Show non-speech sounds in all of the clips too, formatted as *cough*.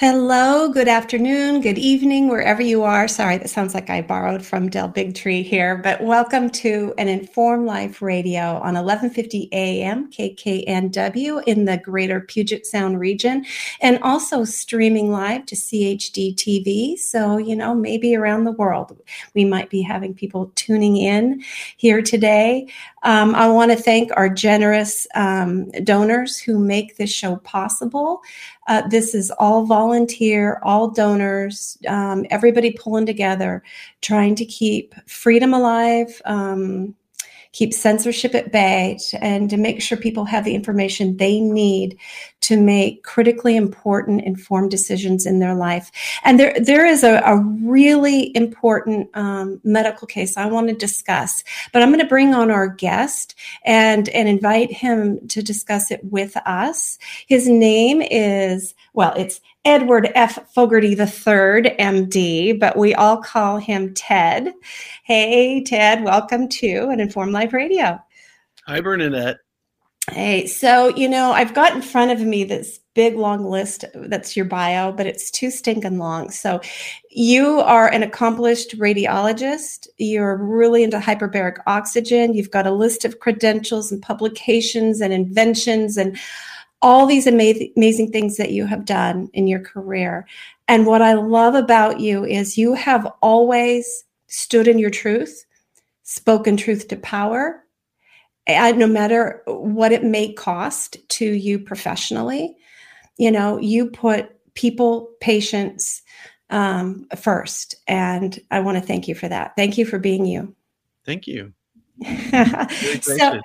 Hello, good afternoon, good evening, wherever you are. Sorry, that sounds like I borrowed from Del Bigtree here, but welcome to an Informed Life Radio on 1150 AM KKNW in the greater Puget Sound region and also streaming live to CHD TV. So, you know, maybe around the world, we might be having people tuning in here today. Um, I want to thank our generous um, donors who make this show possible. Uh, this is all volunteer, all donors, um, everybody pulling together, trying to keep freedom alive, um, keep censorship at bay, and to make sure people have the information they need to make critically important, informed decisions in their life. And there, there is a, a really important um, medical case I want to discuss, but I'm going to bring on our guest and and invite him to discuss it with us. His name is well, it's Edward F. Fogarty III, MD, but we all call him Ted. Hey, Ted, welcome to an Informed Life Radio. Hi, Bernadette. Hey, so, you know, I've got in front of me this big long list that's your bio, but it's too stinking long. So, you are an accomplished radiologist. You're really into hyperbaric oxygen. You've got a list of credentials and publications and inventions and all these amazing, amazing things that you have done in your career. And what I love about you is you have always stood in your truth, spoken truth to power, and no matter what it may cost to you professionally. You know, you put people, patients um, first. And I want to thank you for that. Thank you for being you. Thank you. *laughs* so,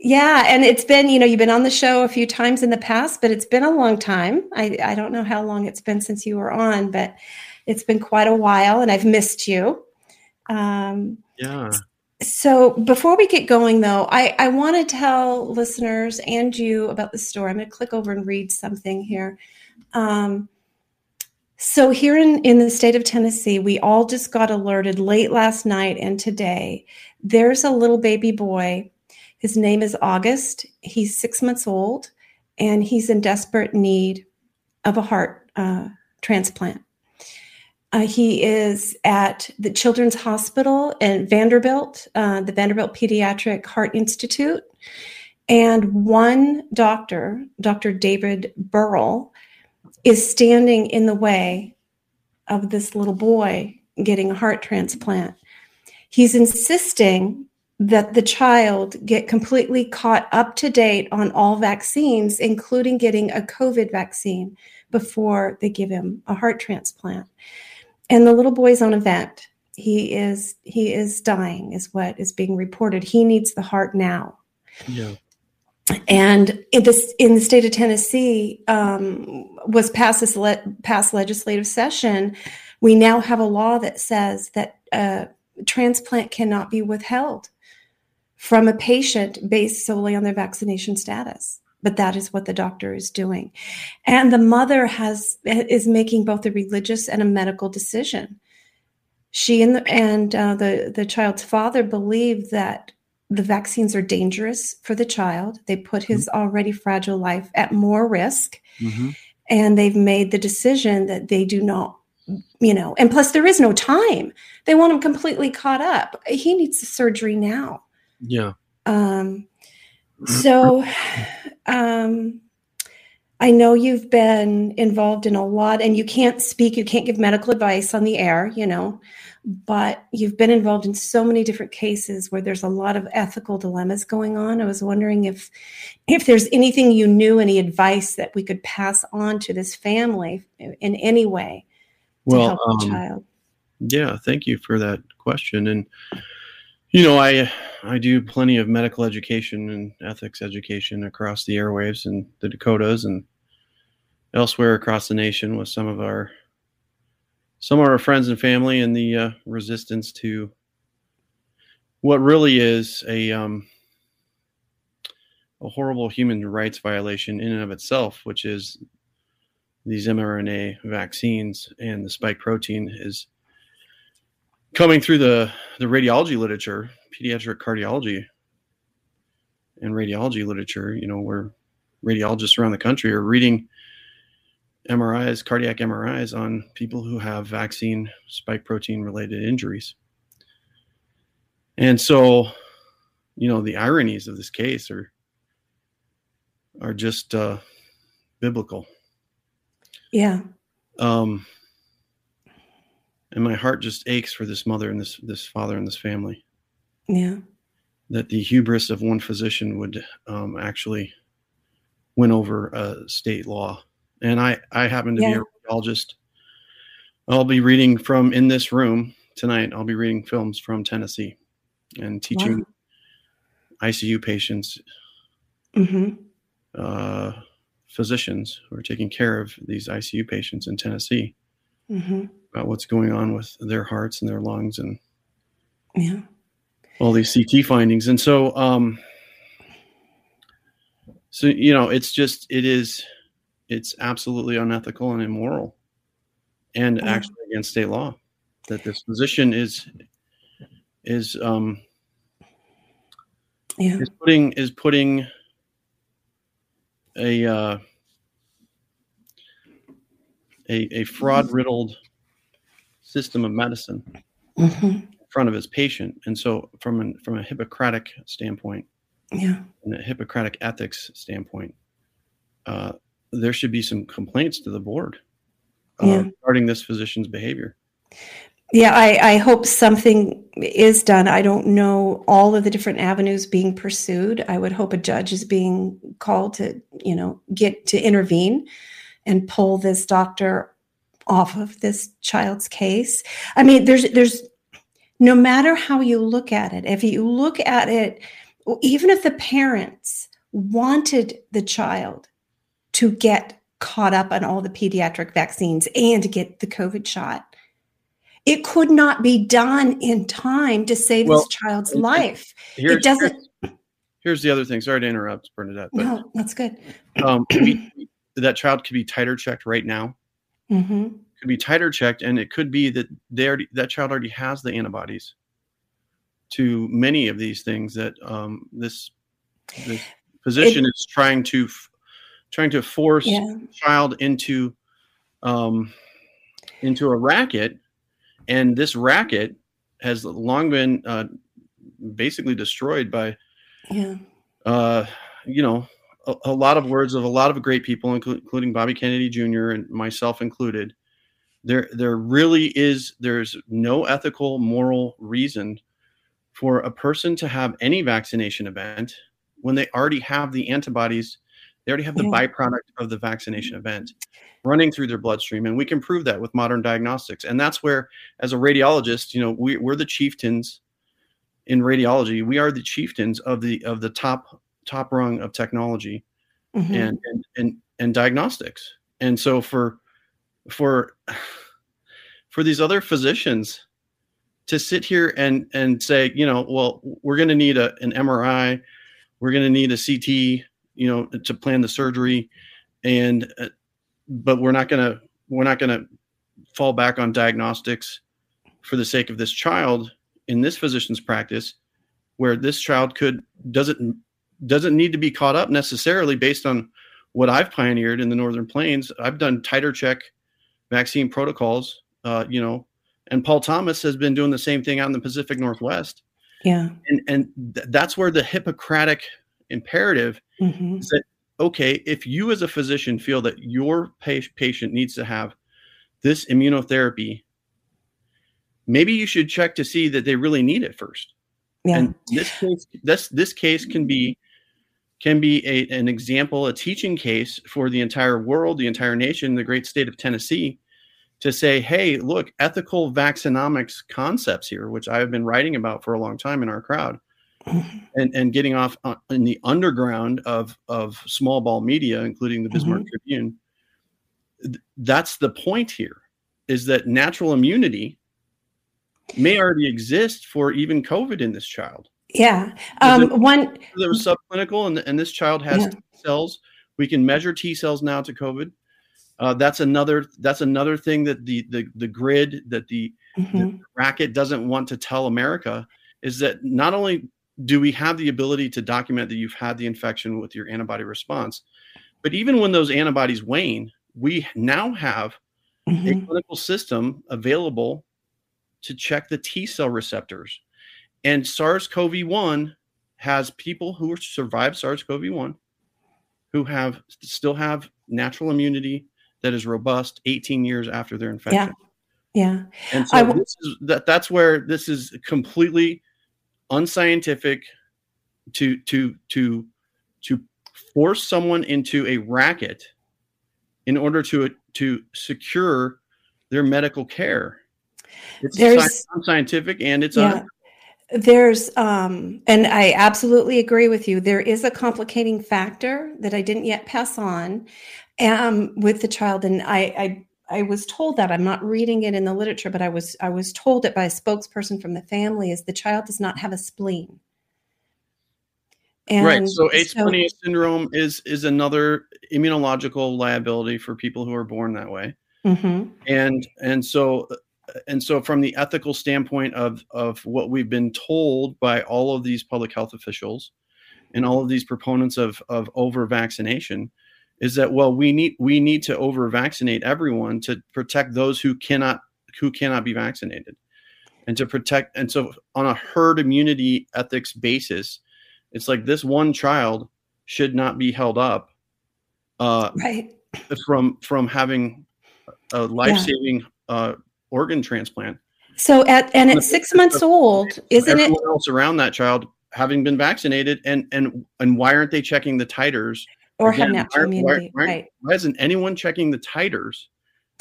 yeah, and it's been, you know, you've been on the show a few times in the past, but it's been a long time. I, I don't know how long it's been since you were on, but it's been quite a while and I've missed you. Um, yeah. So before we get going, though, I, I want to tell listeners and you about the story. I'm going to click over and read something here. Um, so here in, in the state of Tennessee, we all just got alerted late last night and today. There's a little baby boy his name is August. He's six months old and he's in desperate need of a heart uh, transplant. Uh, he is at the Children's Hospital in Vanderbilt, uh, the Vanderbilt Pediatric Heart Institute. And one doctor, Dr. David Bearl, is standing in the way of this little boy getting a heart transplant. He's insisting that the child get completely caught up to date on all vaccines, including getting a COVID vaccine before they give him a heart transplant. And the little boy's on a vent. He is he is dying, is what is being reported. He needs the heart now. Yeah. And in this in the state of Tennessee um, was passed this le- past legislative session. We now have a law that says that uh, transplant cannot be withheld from a patient based solely on their vaccination status but that is what the doctor is doing. And the mother has is making both a religious and a medical decision. She and the, and uh, the the child's father believe that the vaccines are dangerous for the child. They put his mm-hmm. already fragile life at more risk. Mm-hmm. and they've made the decision that they do not you know and plus there is no time. They want him completely caught up. He needs the surgery now. Yeah. Um, so, um, I know you've been involved in a lot, and you can't speak, you can't give medical advice on the air, you know, but you've been involved in so many different cases where there's a lot of ethical dilemmas going on. I was wondering if, if there's anything you knew, any advice that we could pass on to this family in any way to well, help um, the child. Yeah, thank you for that question. And you know, I I do plenty of medical education and ethics education across the airwaves and the Dakotas and elsewhere across the nation with some of our some of our friends and family and the uh, resistance to what really is a um, a horrible human rights violation in and of itself, which is these mRNA vaccines and the spike protein is coming through the, the radiology literature, pediatric cardiology and radiology literature, you know, where radiologists around the country are reading MRIs, cardiac MRIs on people who have vaccine spike protein related injuries. And so, you know, the ironies of this case are are just uh, biblical. Yeah. Um, and my heart just aches for this mother and this this father and this family. Yeah. That the hubris of one physician would um, actually win over a state law. And I I happen to Yeah. be a radiologist. I'll be reading from in this room tonight. I'll be reading films from Tennessee and teaching ICU patients hmm uh, physicians who are taking care of these ICU patients in Tennessee hmm about what's going on with their hearts and their lungs and Yeah. all these CT findings. And so, um, so you know, it's just it is, it's absolutely unethical and immoral, and Yeah. actually against state law that this physician is is um, Yeah. is putting is putting a uh, a, a fraud riddled system of medicine hmm in front of his patient, and so from an, from a Hippocratic standpoint Yeah. and a Hippocratic ethics standpoint, uh, there should be some complaints to the board uh, Yeah. regarding this physician's behavior. Yeah, I, I hope something is done. I don't know all of the different avenues being pursued. I would hope a judge is being called to, you know, get to intervene and pull this doctor off of this child's case. I mean, there's there's no matter how you look at it, if you look at it, even if the parents wanted the child to get caught up on all the pediatric vaccines and get the COVID shot, it could not be done in time to save Well, this child's life. Here's, doesn't- Here's, the other thing. Sorry to interrupt, Bernadette, but No, that's good. um, that child could be titer checked right now. Hmm Could be titer checked, and it could be that they already that child already has the antibodies to many of these things that um, this this physician is trying to f- trying to force Yeah. child into um, into a racket, and this racket has long been uh, basically destroyed by Yeah. uh, you know a, a lot of words of a lot of great people, including Bobby Kennedy Jr. and myself included. There, there really is. There's no ethical, moral reason for a person to have any vaccination event when they already have the antibodies. They already have the Yeah. byproduct of the vaccination event running through their bloodstream, and we can prove that with modern diagnostics. And that's where, as a radiologist, you know, we, we're the chieftains in radiology. We are the chieftains of the of the top top rung of technology Mhm. and, and and and diagnostics. And so for for *sighs* for these other physicians to sit here and and say, you know, well, we're going to need a, an MRI, we're going to need a CT, you know, to plan the surgery, and uh, but we're not going to we're not going to fall back on diagnostics for the sake of this child in this physician's practice, where this child could doesn't doesn't need to be caught up necessarily based on what I've pioneered in the Northern Plains. I've done titer check vaccine protocols, uh, you know, and Paul Thomas has been doing the same thing out in the Pacific Northwest. Yeah. And, and th- that's where the Hippocratic imperative hmm is that, okay, if you as a physician feel that your pa- patient needs to have this immunotherapy, maybe you should check to see that they really need it first. Yeah. And this case, this this case can be can be a, an example, a teaching case for the entire world, the entire nation, the great state of Tennessee, to say, hey, look, ethical vaccinomics concepts here, which I have been writing about for a long time in our crowd, Mhm. and and getting off in the underground of of small ball media, including the Bismarck Tribune. That's the point here, is that natural immunity may already exist for even COVID in this child. Yeah. Um, one. that was subclinical, and, and this child has Yeah. T cells. We can measure T cells now to COVID. Uh, that's another. That's another thing that the the the grid that the Mhm. racket doesn't want to tell America is that not only do we have the ability to document that you've had the infection with your antibody response, but even when those antibodies wane, we now have a Mhm. clinical system available to check the T cell receptors. And SARS CoV 1 has people who survived SARS CoV 1 who have still have natural immunity that is robust 18 years after their infection. Yeah. Yeah. And so I w- this is that that's where this is completely unscientific to to to to force someone into a racket in order to to secure their medical care. It's There's- unscientific and it's Yeah. There's, um, and I absolutely agree with you. There is a complicating factor that I didn't yet pass on um, with the child, and I, I, I was told that I'm not reading it in the literature, but I was, I was told it by a spokesperson from the family is the child does not have a spleen. And right. So asplenia syndrome is is another immunological liability for people who are born that way. Mhm. and and so and so from the ethical standpoint of of what we've been told by all of these public health officials and all of these proponents of of over vaccination is that well we need we need to over vaccinate everyone to protect those who cannot who cannot be vaccinated and to protect and so on a herd immunity ethics basis it's like this one child should not be held up uh, right. from from having a life-saving uh, organ transplant. So at and at six months old, isn't it? Everyone else around that child having been vaccinated, and and and why aren't they checking the titers? Or have Again, natural why- why- immunity, why- right? Why isn't anyone checking the titers?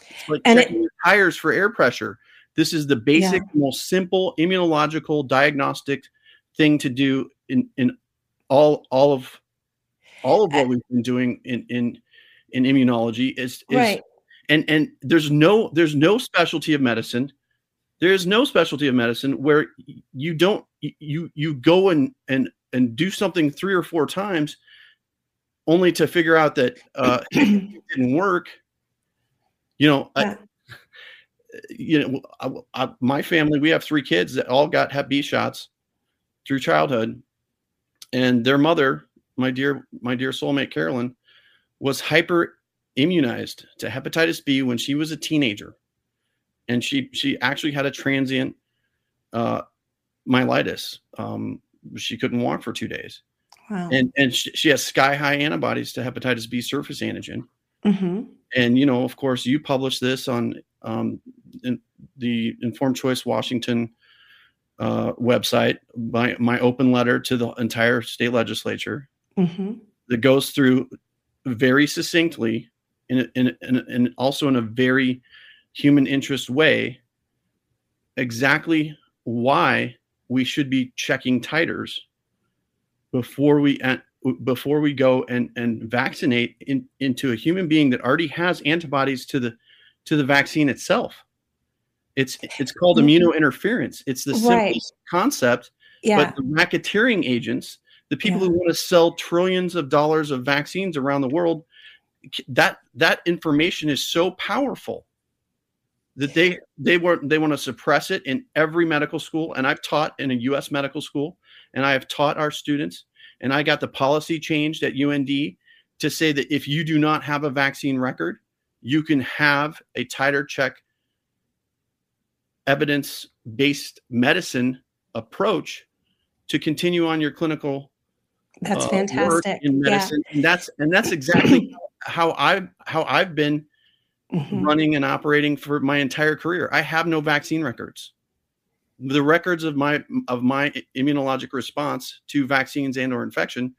It's like And it- the tires for air pressure. This is the basic, most simple immunological diagnostic thing to do in in all all of all of uh, what we've been doing in in in immunology is is Right. And and there's no there's no specialty of medicine. There is no specialty of medicine where you don't you you go and and and do something three or four times only to figure out that uh *clears throat* it didn't work. You know I- you know I, I, my family we have three kids that all got hep b shots through childhood. And their mother my dear my dear soulmate carolyn was hyper immunized to hepatitis b when she was a teenager. And she she actually had a transient uh myelitis. Um she couldn't walk for two days. Wow. and and she, she has sky high antibodies to hepatitis b surface antigen. Hmm and you know of course you published this on um, in the informed choice washington uh, website my, my open letter to the entire state legislature. Hmm that goes through very succinctly in, in, in, in also in a very human interest way exactly why we should be checking titers before we before we go and and vaccinate in, into a human being that already has antibodies to the to the vaccine itself it's it's called mm-hmm. immunointerference it's the Right. simplest concept Yeah. but the racketeering agents, the people Yeah. who want to sell trillions of dollars of vaccines around the world, that that information is so powerful that they they want they want to suppress it in every medical school. And I've taught in a U.S. medical school, and I have taught our students, and I got the policy changed at UND to say that if you do not have a vaccine record, you can have a titer check evidence based medicine approach to continue on your clinical That's uh, fantastic. in Yeah. medicine and that's and that's exactly *clears throat* how i've how i've been Mhm. running and operating for my entire career i have no vaccine records the records of my of my immunologic response to vaccines and or infection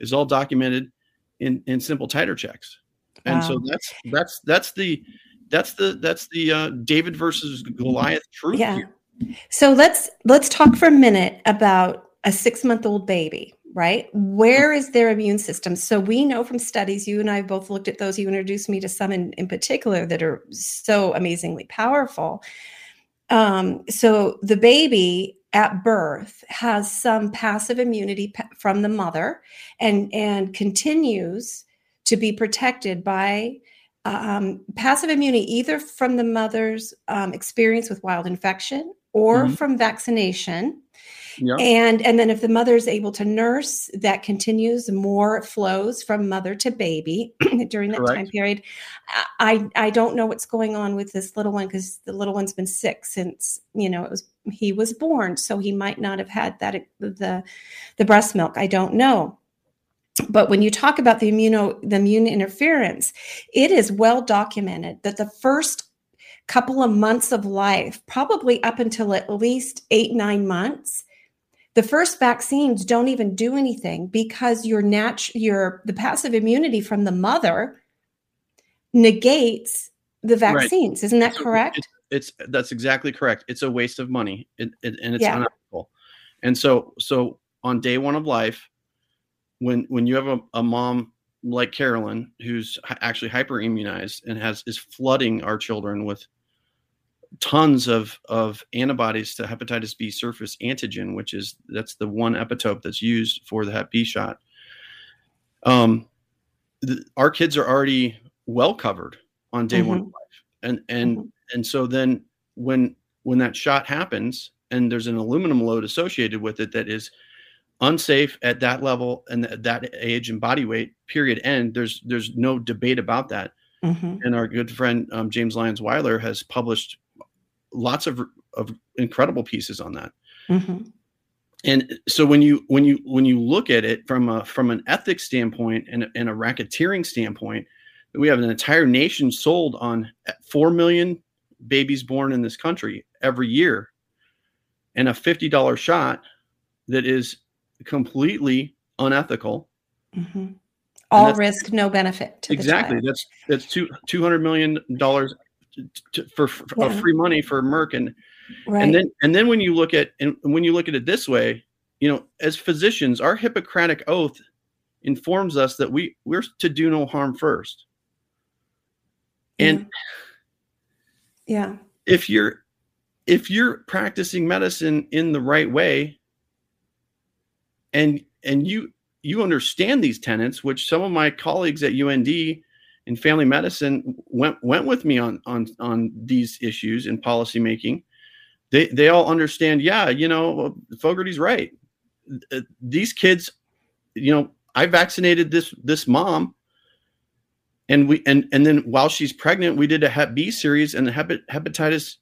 is all documented in in simple titer checks and so that's that's that's the that's the that's the uh, david versus goliath truth Yeah. here. So let's let's talk for a minute about a six month old baby, right? Where is their immune system? So we know from studies, you and I both looked at those. You introduced me to some in, in particular that are so amazingly powerful. Um, so the baby at birth has some passive immunity pa- from the mother and and continues to be protected by um, passive immunity either from the mother's um, experience with wild infection or Mhm. from vaccination Yeah. and and then if the mother is able to nurse that continues more flows from mother to baby *clears throat* during that time period. I i don't know what's going on with this little one because the little one's been sick since you know it was he was born so he might not have had that the the breast milk. I don't know. But when you talk about the immuno the immune interference it is well documented that the first couple of months of life probably up until at least eight nine months the first vaccines don't even do anything because your nat- your the passive immunity from the mother negates the Right. vaccines isn't that So correct It's that's exactly correct. It's a waste of money, it, it, and it's Yeah. unethical. And so, so on day one of life, when when you have a, a mom like Carolyn who's actually hyper immunized and has is flooding our children with tons of of antibodies to hepatitis B surface antigen, which is that's the one epitope that's used for the Hep B shot. Um, the, our kids are already well covered on day one of life, and and Mhm. and so then when when that shot happens and there's an aluminum load associated with it that is unsafe at that level and at that age and body weight period end there's there's no debate about that Mhm. and our good friend um, james lyons weiler has published lots of of incredible pieces on that Mhm. and so when you when you when you look at it from a from an ethics standpoint and, and a racketeering standpoint we have an entire nation sold on 4 million babies born in this country every year and a $50 shot that is completely unethical Mhm. all risk no benefit to exactly that's that's two 200 million dollars for, for Yeah. free money for merck. And right and then and then when you look at and when you look at it this way you know as physicians our hippocratic oath informs us that we we're to do no harm first. And yeah. If you're if you're practicing medicine in the right way and and you you understand these tenets which some of my colleagues at UND in family medicine went went with me on on on these issues in policy making they they all understand yeah you know Fogarty's right. Uh, these kids you know I vaccinated this this mom and we and and then while she's pregnant we did a hep b series and the hepat, hepatitis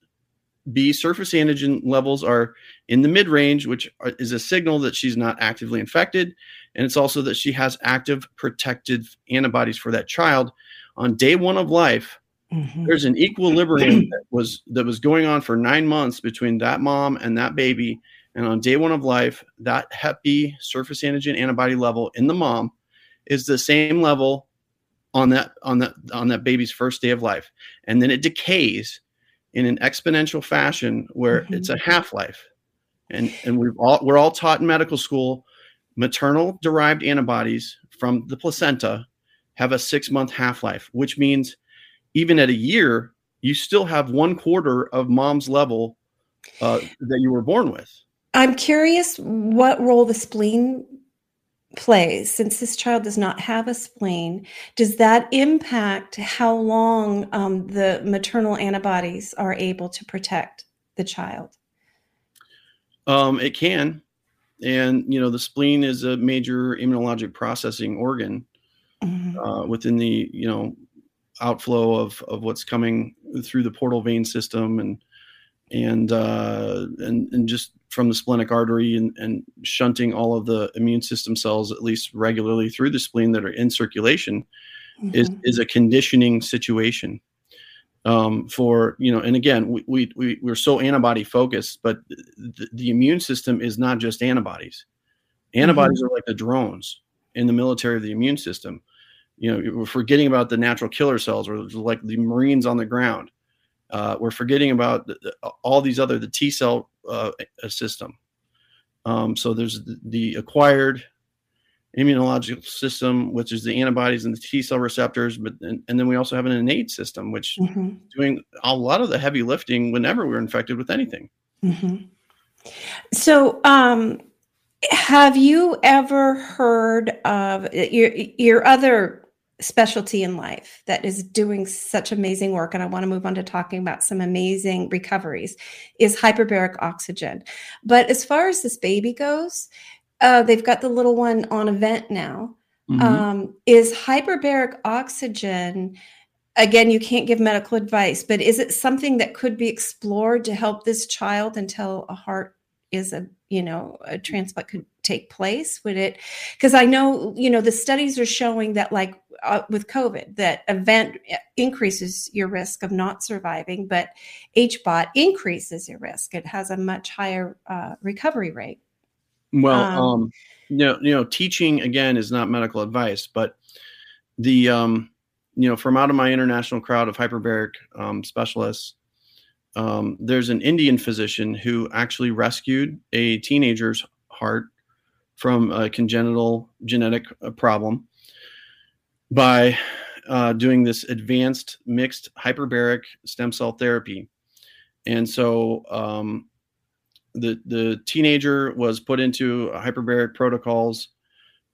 b surface antigen levels are in the mid range which is a signal that she's not actively infected. And it's also that she has active protective antibodies for that child on day one of life Mhm. there's an equilibrium that was that was going on for nine months between that mom and that baby and on day one of life that hep b surface antigen antibody level in the mom is the same level on that on that on that baby's first day of life and then it decays in an exponential fashion where Mhm. it's a half-life and and we've all we're all taught in medical school maternal derived antibodies from the placenta have a six month half-life which means even at a year you still have one quarter of mom's level uh, that you were born with I'm curious what role the spleen plays since this child does not have a spleen. Does that impact how long um, the maternal antibodies are able to protect the child? Um, it can, and you know the spleen is a major immunologic processing organ Mhm. uh, within the you know outflow of of what's coming through the portal vein system and and uh, and and just from the splenic artery and, and shunting all of the immune system cells at least regularly through the spleen that are in circulation is Mhm. is a conditioning situation um, for you know and again we, we, we we're so antibody focused but the, the immune system is not just antibodies antibodies are like the drones in the military of the immune system you know we're forgetting about the natural killer cells or like the marines on the ground uh, we're forgetting about the, the- all these other the t cell uh, system um, so there's the, the acquired immunological system, which is the antibodies and the T cell receptors, but and, and then we also have an innate system, which Mhm. doing a lot of the heavy lifting whenever we're infected with anything. Mhm. So, um, have you ever heard of your your other specialty in life that is doing such amazing work? And I want to move on to talking about some amazing recoveries. Is hyperbaric oxygen, but as far as this baby goes, uh, they've got the little one on a vent now. Mhm. Um, is hyperbaric oxygen? Again, you can't give medical advice, but is it something that could be explored to help this child until a heart is a you know a transplant could take place would it because i know you know the studies are showing that like uh, with covid that event increases your risk of not surviving but hbot increases your risk. It has a much higher uh, recovery rate. Well, Um, um, you know, you know, teaching again is not medical advice, but the um, you know, from out of my international crowd of hyperbaric um, specialists, um, there's an Indian physician who actually rescued a teenager's heart from a congenital genetic uh, problem by uh, doing this advanced mixed hyperbaric stem cell therapy. And so um, the the teenager was put into hyperbaric protocols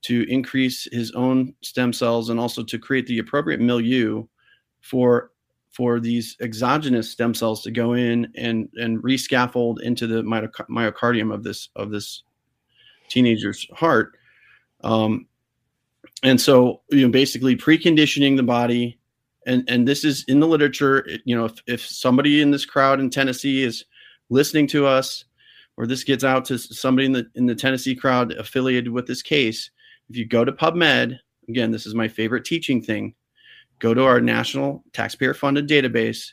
to increase his own stem cells and also to create the appropriate milieu for for these exogenous stem cells to go in and and rescaffold into the myoc- myocardium of this of this teenager's heart. Um, and so you know basically preconditioning the body and and this is in the literature you know if, if somebody in this crowd in tennessee is listening to us or this gets out to somebody in the in the tennessee crowd affiliated with this case if you go to pubmed again this is my favorite teaching thing go to our national taxpayer funded database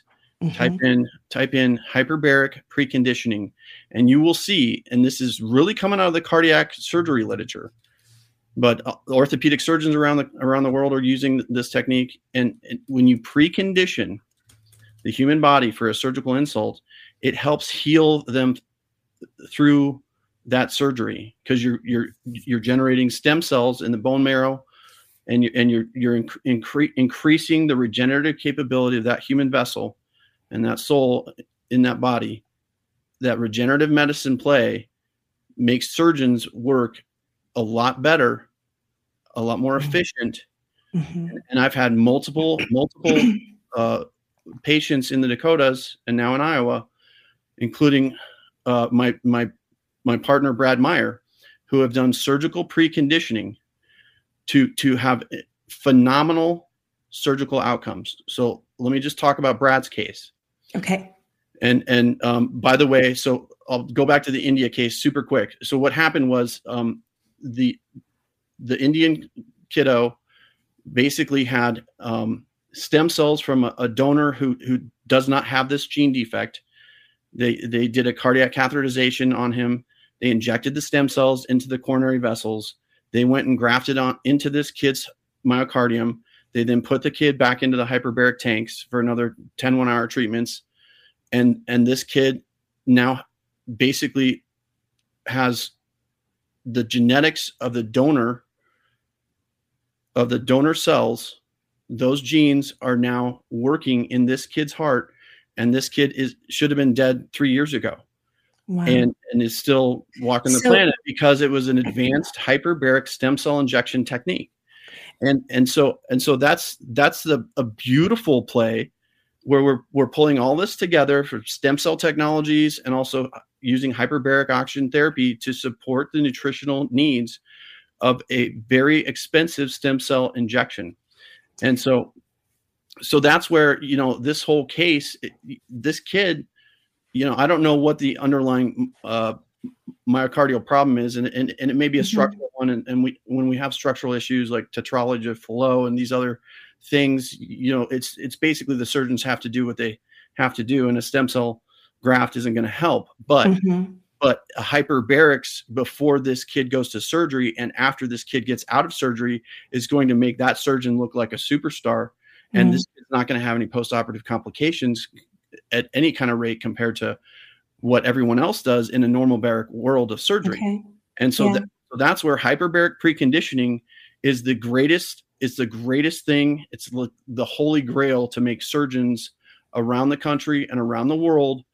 type Mhm. in type in hyperbaric preconditioning and you will see and this is really coming out of the cardiac surgery literature but uh, orthopedic surgeons around the around the world are using this technique and, and when you precondition the human body for a surgical insult it helps heal them through that surgery because you're you're you're generating stem cells in the bone marrow and you and you're you're incre- increasing the regenerative capability of that human vessel and that soul in that body. That regenerative medicine play makes surgeons work a lot better a lot more efficient. Mhm. and i've had multiple multiple *clears throat* uh, patients in the dakotas and now in iowa including uh, my my my partner brad meyer who have done surgical preconditioning to to have phenomenal surgical outcomes so let me just talk about brad's case okay and and um, by the way, so I'll go back to the India case super quick. So what happened was um, the the Indian kiddo basically had um, stem cells from a, a donor who who does not have this gene defect. They they did a cardiac catheterization on him. They injected the stem cells into the coronary vessels. They went and grafted on into this kid's myocardium. They then put the kid back into the hyperbaric tanks for another 10 one hour treatments. And and this kid now basically has the genetics of the donor of the donor cells. Those genes are now working in this kid's heart and this kid is should have been dead 3 years ago wow. and and is still walking the So- planet because it was an advanced hyperbaric stem cell injection technique. And and so and so that's that's the a beautiful play where we're we're pulling all this together for stem cell technologies and also uh, using hyperbaric oxygen therapy to support the nutritional needs of a very expensive stem cell injection. And so so that's where you know this whole case it- this kid you know i don't know what the underlying uh, myocardial problem is and, and, and it may be a Mhm. structural one and, and we when we have structural issues like tetralogy of Fallot and these other things you know it's it's basically the surgeons have to do what they have to do and a stem cell graft isn't going to help but Mhm. but a hyperbarics before this kid goes to surgery and after this kid gets out of surgery is going to make that surgeon look like a superstar and Mhm. this is not going to have any postoperative complications at any kind of rate compared to what everyone else does in a normal baric world of surgery okay and so, Yeah. that, so that's where hyperbaric preconditioning is the greatest is the greatest thing it's the holy grail to make surgeons around the country and around the world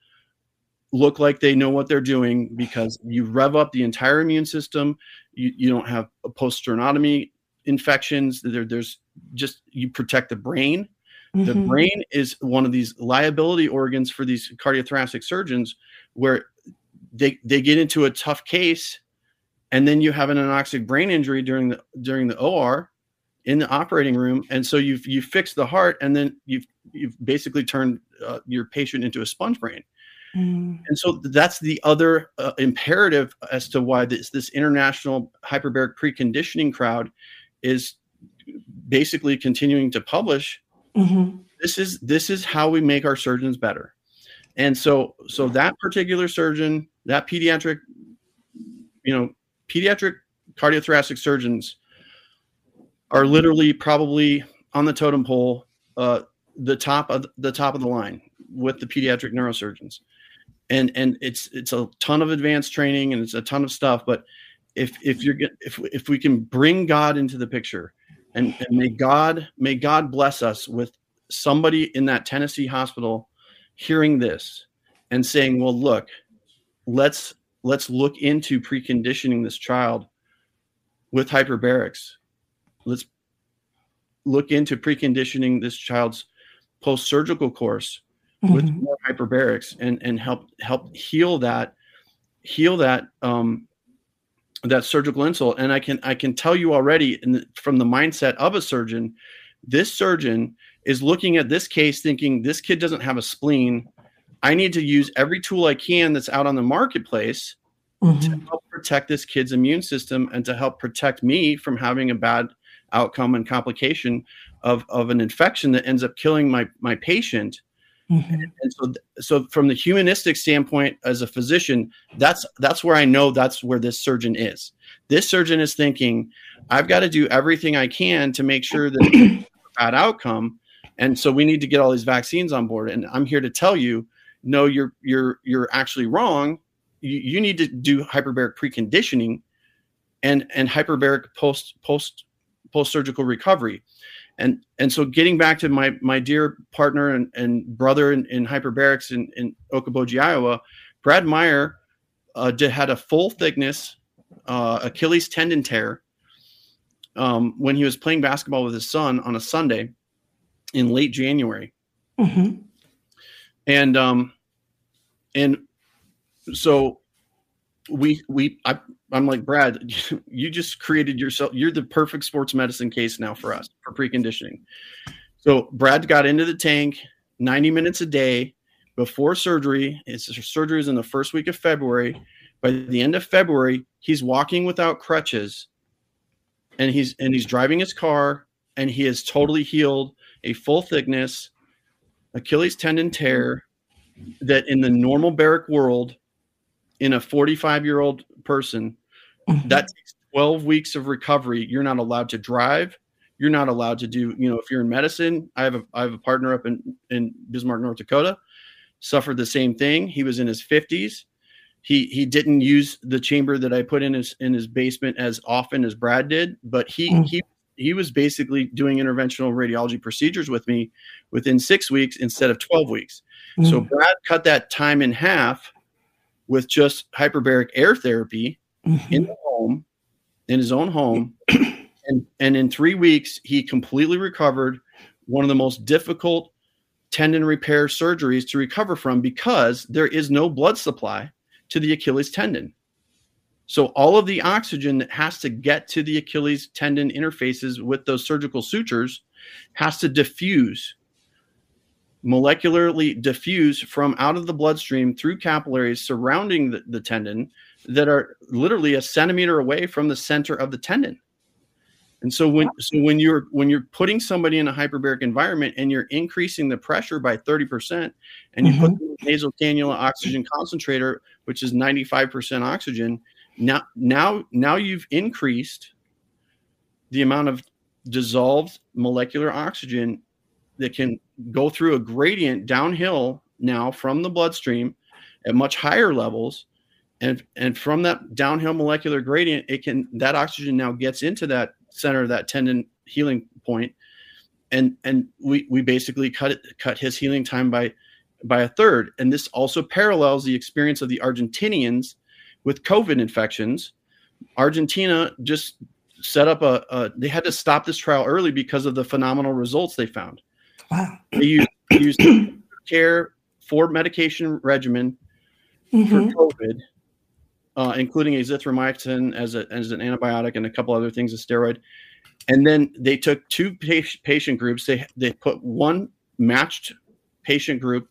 look like they know what they're doing because you rev up the entire immune system. You, you don't have post sternotomy infections. There, there's just you protect the brain. The Mhm. brain is one of these liability organs for these cardiothoracic surgeons where they they get into a tough case and then you have an anoxic brain injury during the during the OR in the operating room and so you've you fixed the heart and then you've you've basically turned uh, your patient into a sponge brain Mm. and so that's the other uh, imperative as to why this this international hyperbaric preconditioning crowd is basically continuing to publish Mhm. this is this is how we make our surgeons better and so so that particular surgeon that pediatric you know pediatric cardiothoracic surgeons are literally probably on the totem pole uh, the top of the top of the line with the pediatric neurosurgeons and and it's it's a ton of advanced training and it's a ton of stuff but if if you're if if we can bring god into the picture and, and may god may god bless us with somebody in that tennessee hospital hearing this and saying well look let's let's look into preconditioning this child with hyperbarics let's look into preconditioning this child's post-surgical course with Mhm. more hyperbarics and and help help heal that heal that um that surgical insult and i can i can tell you already in the, from the mindset of a surgeon this surgeon is looking at this case thinking this kid doesn't have a spleen. I need to use every tool i can that's out on the marketplace to Mhm. help protect this kid's immune system and to help protect me from having a bad outcome and complication of, of an infection that ends up killing my my patient Mhm. and so so from the humanistic standpoint as a physician that's that's where i know that's where this surgeon is. This surgeon is thinking i've got to do everything i can to make sure that *clears throat* bad outcome and so we need to get all these vaccines on board and i'm here to tell you no you're you're you're actually wrong. You, you need to do hyperbaric preconditioning and and hyperbaric post post post surgical recovery and and so getting back to my my dear partner and, and brother in, in hyperbarics in, in Okoboji, Iowa, Brad Meyer uh, did, had a full thickness uh, Achilles tendon tear um, when he was playing basketball with his son on a Sunday in late January, Mhm. and um, and so we we I, I'm like Brad, *laughs* you just created yourself. You're the perfect sports medicine case now for us for preconditioning. So Brad got into the tank 90 minutes a day before surgery. His surgery is in the first week of February. By the end of February, he's walking without crutches, and he's and he's driving his car, and he is totally healed, a full thickness Achilles tendon tear that in the normal baric world, in a 45 year old person, Mhm. that takes 12 weeks of recovery. You're not allowed to drive. You're not allowed to do, you know, if you're in medicine, I have a I have a partner up in, in Bismarck, North Dakota, suffered the same thing. He was in his 50s. He he didn't use the chamber that I put in his in his basement as often as Brad did, but he Mm. he he was basically doing interventional radiology procedures with me within six weeks instead of 12 weeks. So Mm. Brad cut that time in half with just hyperbaric air therapy Mhm. in the home, in his own home, *clears throat* and and in three weeks he completely recovered. One of the most difficult tendon repair surgeries to recover from because there is no blood supply to the Achilles tendon. So all of the oxygen that has to get to the Achilles tendon interfaces with those surgical sutures has to diffuse molecularly diffuse from out of the bloodstream through capillaries surrounding the, the tendon that are literally a centimeter away from the center of the tendon. And so when so when you're when you're putting somebody in a hyperbaric environment and you're increasing the pressure by 30% and you put mm-hmm. them in a nasal cannula oxygen concentrator which is 95% oxygen now now now you've increased the amount of dissolved molecular oxygen that can go through a gradient downhill now from the bloodstream at much higher levels and and from that downhill molecular gradient it can that oxygen now gets into that center of that tendon healing point and and we we basically cut it cut his healing time by by a third. And this also parallels the experience of the Argentinians with COVID infections. Argentina just set up a, a they had to stop this trial early because of the phenomenal results they found. Wow. They used, used *coughs* care for medication regimen Mhm. for COVID, uh, including azithromycin as, a, as an antibiotic and a couple other things, a steroid. And then they took two patient, patient groups. They they put one matched patient group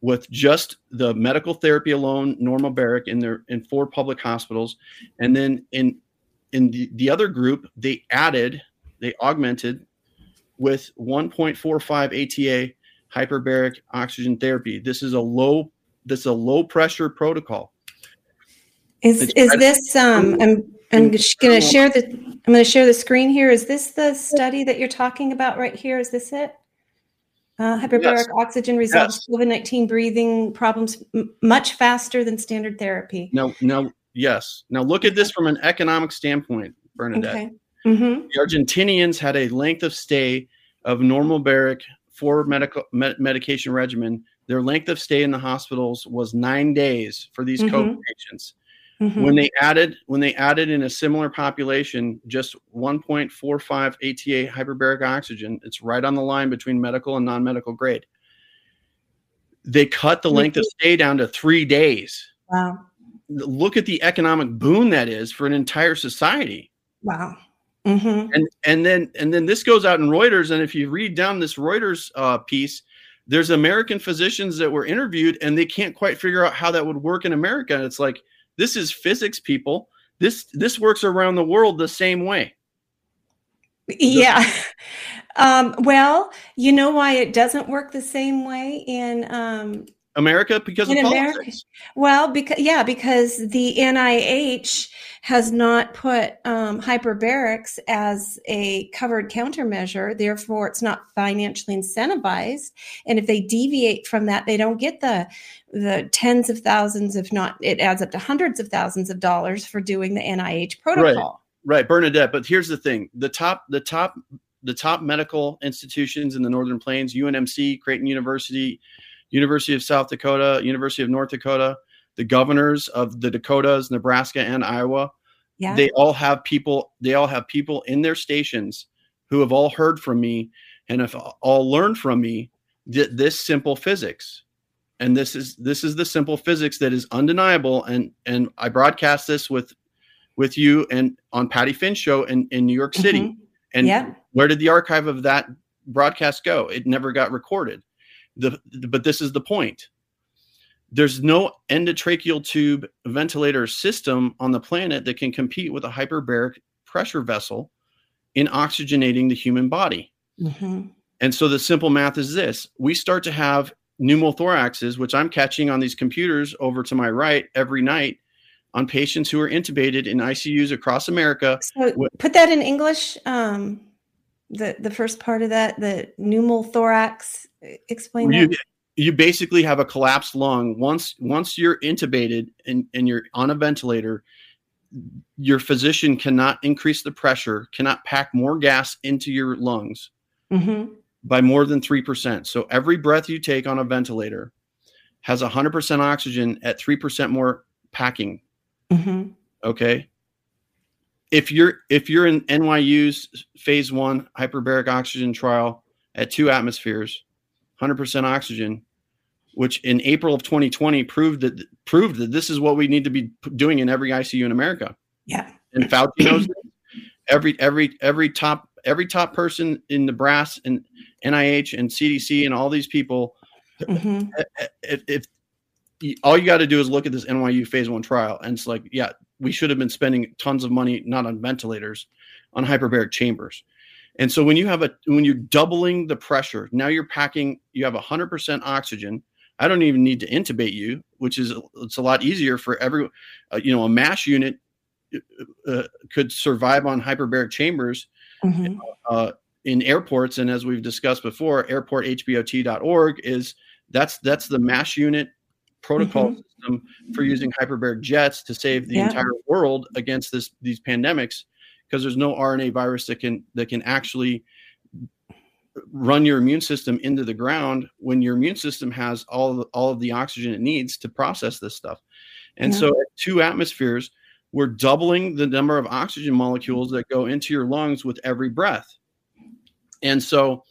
with just the medical therapy alone, normobaric in their in four public hospitals, and then in in the, the other group they added they augmented with 1.45 ATA hyperbaric oxygen therapy. This is a low this is a low pressure protocol. Is It's is this um I'm I'm going to share the I'm going to share the screen here. Is this the study that you're talking about right here? Is this it? Uh, hyperbaric oxygen resolves COVID-19 breathing problems m- much faster than standard therapy. Now now yes. Now look at this from an economic standpoint, Bernadette. Okay. Mm-hmm. The Argentinians had a length of stay of normobaric for medical med- medication regimen. Their length of stay in the hospitals was nine days for these COVID patients. Mm-hmm. When they added when they added in a similar population just 1.45 ATA hyperbaric oxygen, it's right on the line between medical and non-medical grade. They cut the length of stay down to three days. Wow. Look at the economic boon that is for an entire society. Wow. Mm-hmm. and and then and then this goes out in Reuters. And if you read down this Reuters uh, piece, there's American physicians that were interviewed, and they can't quite figure out how that would work in America. And it's like this is physics, people. This this works around the world the same way. Yeah. *laughs* Um, well, you know why it doesn't work the same way in um, America because In of America. politics. Well, because yeah, because the NIH has not put um, hyperbarics as a covered countermeasure. Therefore, it's not financially incentivized. And if they deviate from that, they don't get the the tens of thousands, if not, it adds up to hundreds of thousands of dollars for doing the NIH protocol. Right, Right, Bernadette. But here's the thing: the top, the top, the top medical institutions in the Northern Plains, UNMC, Creighton University, University of South Dakota, University of North Dakota, the governors of the Dakotas, Nebraska, and Iowa, Yeah. they all have people. They all have people in their stations who have all heard from me and have all learned from me th- this simple physics. And this is this is the simple physics that is undeniable. And and I broadcast this with with you and on Patty Finn's show in, in New York City. Mhm. And Yeah. where did the archive of that broadcast go? It never got recorded. The, but this is the point. There's no endotracheal tube ventilator system on the planet that can compete with a hyperbaric pressure vessel in oxygenating the human body. Mhm. And so the simple math is this we start to have pneumothoraxes, which I'm catching on these computers over to my right every night on patients who are intubated in ICUs across America. So What- put that in English. Um, the the first part of that, the pneumothorax. Explain You, that. you basically have a collapsed lung. Once once you're intubated and, and you're on a ventilator, your physician cannot increase the pressure, cannot pack more gas into your lungs Mhm. by more than 3%. So every breath you take on a ventilator has 100% oxygen at 3% more packing Mhm. okay if you're if you're in nyu's phase one hyperbaric oxygen trial at two atmospheres 100% oxygen which in april of 2020 proved that proved that this is what we need to be doing in every icu in america Yeah. and fauci knows every every every top every top person in the brass and nih and cdc and all these people Mhm. if, if all you got to do is look at this NYU phase one trial, and it's like, yeah, we should have been spending tons of money not on ventilators, on hyperbaric chambers. And so when you have a when you're doubling the pressure, now you're packing, you have 100% oxygen. I don't even need to intubate you, which is it's a lot easier for every, uh, you know, a mash unit uh, could survive on hyperbaric chambers Mhm. uh, in airports and as we've discussed before airporthbot.org is that's that's the mash unit protocol system for using hyperbaric jets to save the Yeah. entire world against this these pandemics because there's no RNA virus that can that can actually run your immune system into the ground when your immune system has all of the, all of the oxygen it needs to process this stuff. And Yeah. so at two atmospheres, we're doubling the number of oxygen molecules that go into your lungs with every breath. And so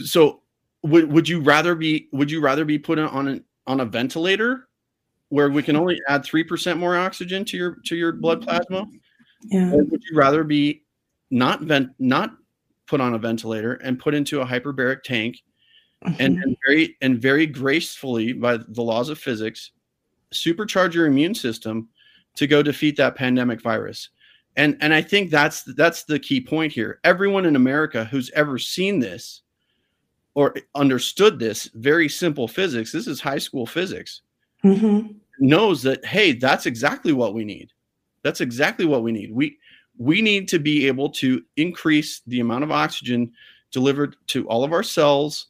so would would you rather be would you rather be put on an on a ventilator where we can only add 3% more oxygen to your to your blood mm-hmm. plasma Yeah. or would you rather be not vent not put on a ventilator and put into a hyperbaric tank and, Mhm. and very and very gracefully by the laws of physics supercharge your immune system to go defeat that pandemic virus and and i think that's that's the key point here everyone in america who's ever seen this or understood this very simple physics this is high school physics Mhm. knows that hey that's exactly what we need that's exactly what we need we we need to be able to increase the amount of oxygen delivered to all of our cells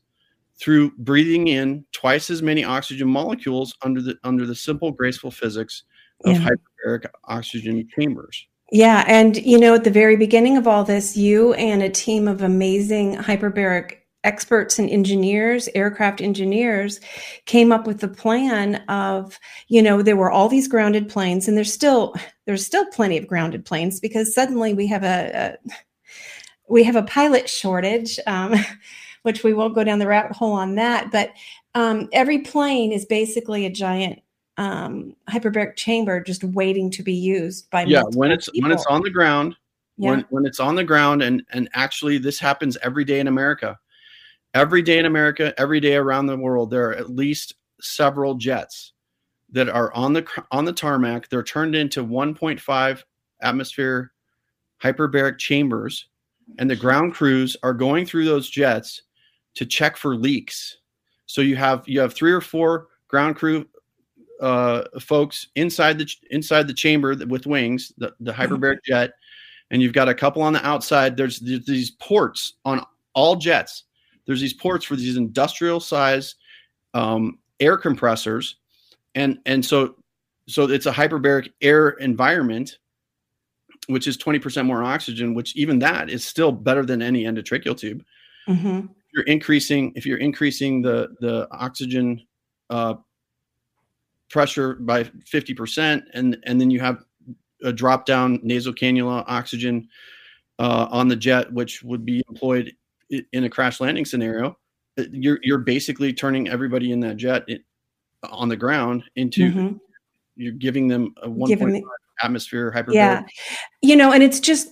through breathing in twice as many oxygen molecules under the under the simple graceful physics of Yeah. hyperbaric oxygen chambers Yeah, and you know, at the very beginning of all this, you and a team of amazing hyperbaric experts and engineers, aircraft engineers, came up with the plan of, you know, there were all these grounded planes, and there's still there's still plenty of grounded planes because suddenly we have a, a we have a pilot shortage, um, *laughs* which we won't go down the rabbit hole on that. But um, every plane is basically a giant um, hyperbaric chamber just waiting to be used by yeah when it's when it's on the ground yeah. when when it's on the ground and and actually this happens every day in america every day in america every day around the world there are at least several jets that are on the on the tarmac they're turned into 1.5 atmosphere hyperbaric chambers and the ground crews are going through those jets to check for leaks so you have you have three or four ground crew uh, folks inside the inside the chamber with wings, the, the hyperbaric *laughs* jet, and you've got a couple on the outside. There's, th- these ports on all jets. There's these ports for these industrial size um, air compressors, and and so so it's a hyperbaric air environment, which is 20% more oxygen. Which even that is still better than any endotracheal tube Mhm. you're increasing if you're increasing the the oxygen uh, pressure by 50% and and then you have a drop down nasal cannula oxygen uh, on the jet which would be employed in a crash landing scenario uh, you're you're basically turning everybody in that jet on the ground into Mhm. you're giving them a 1.5 Giving the- atmosphere hyperbaric Yeah. You know, and it's just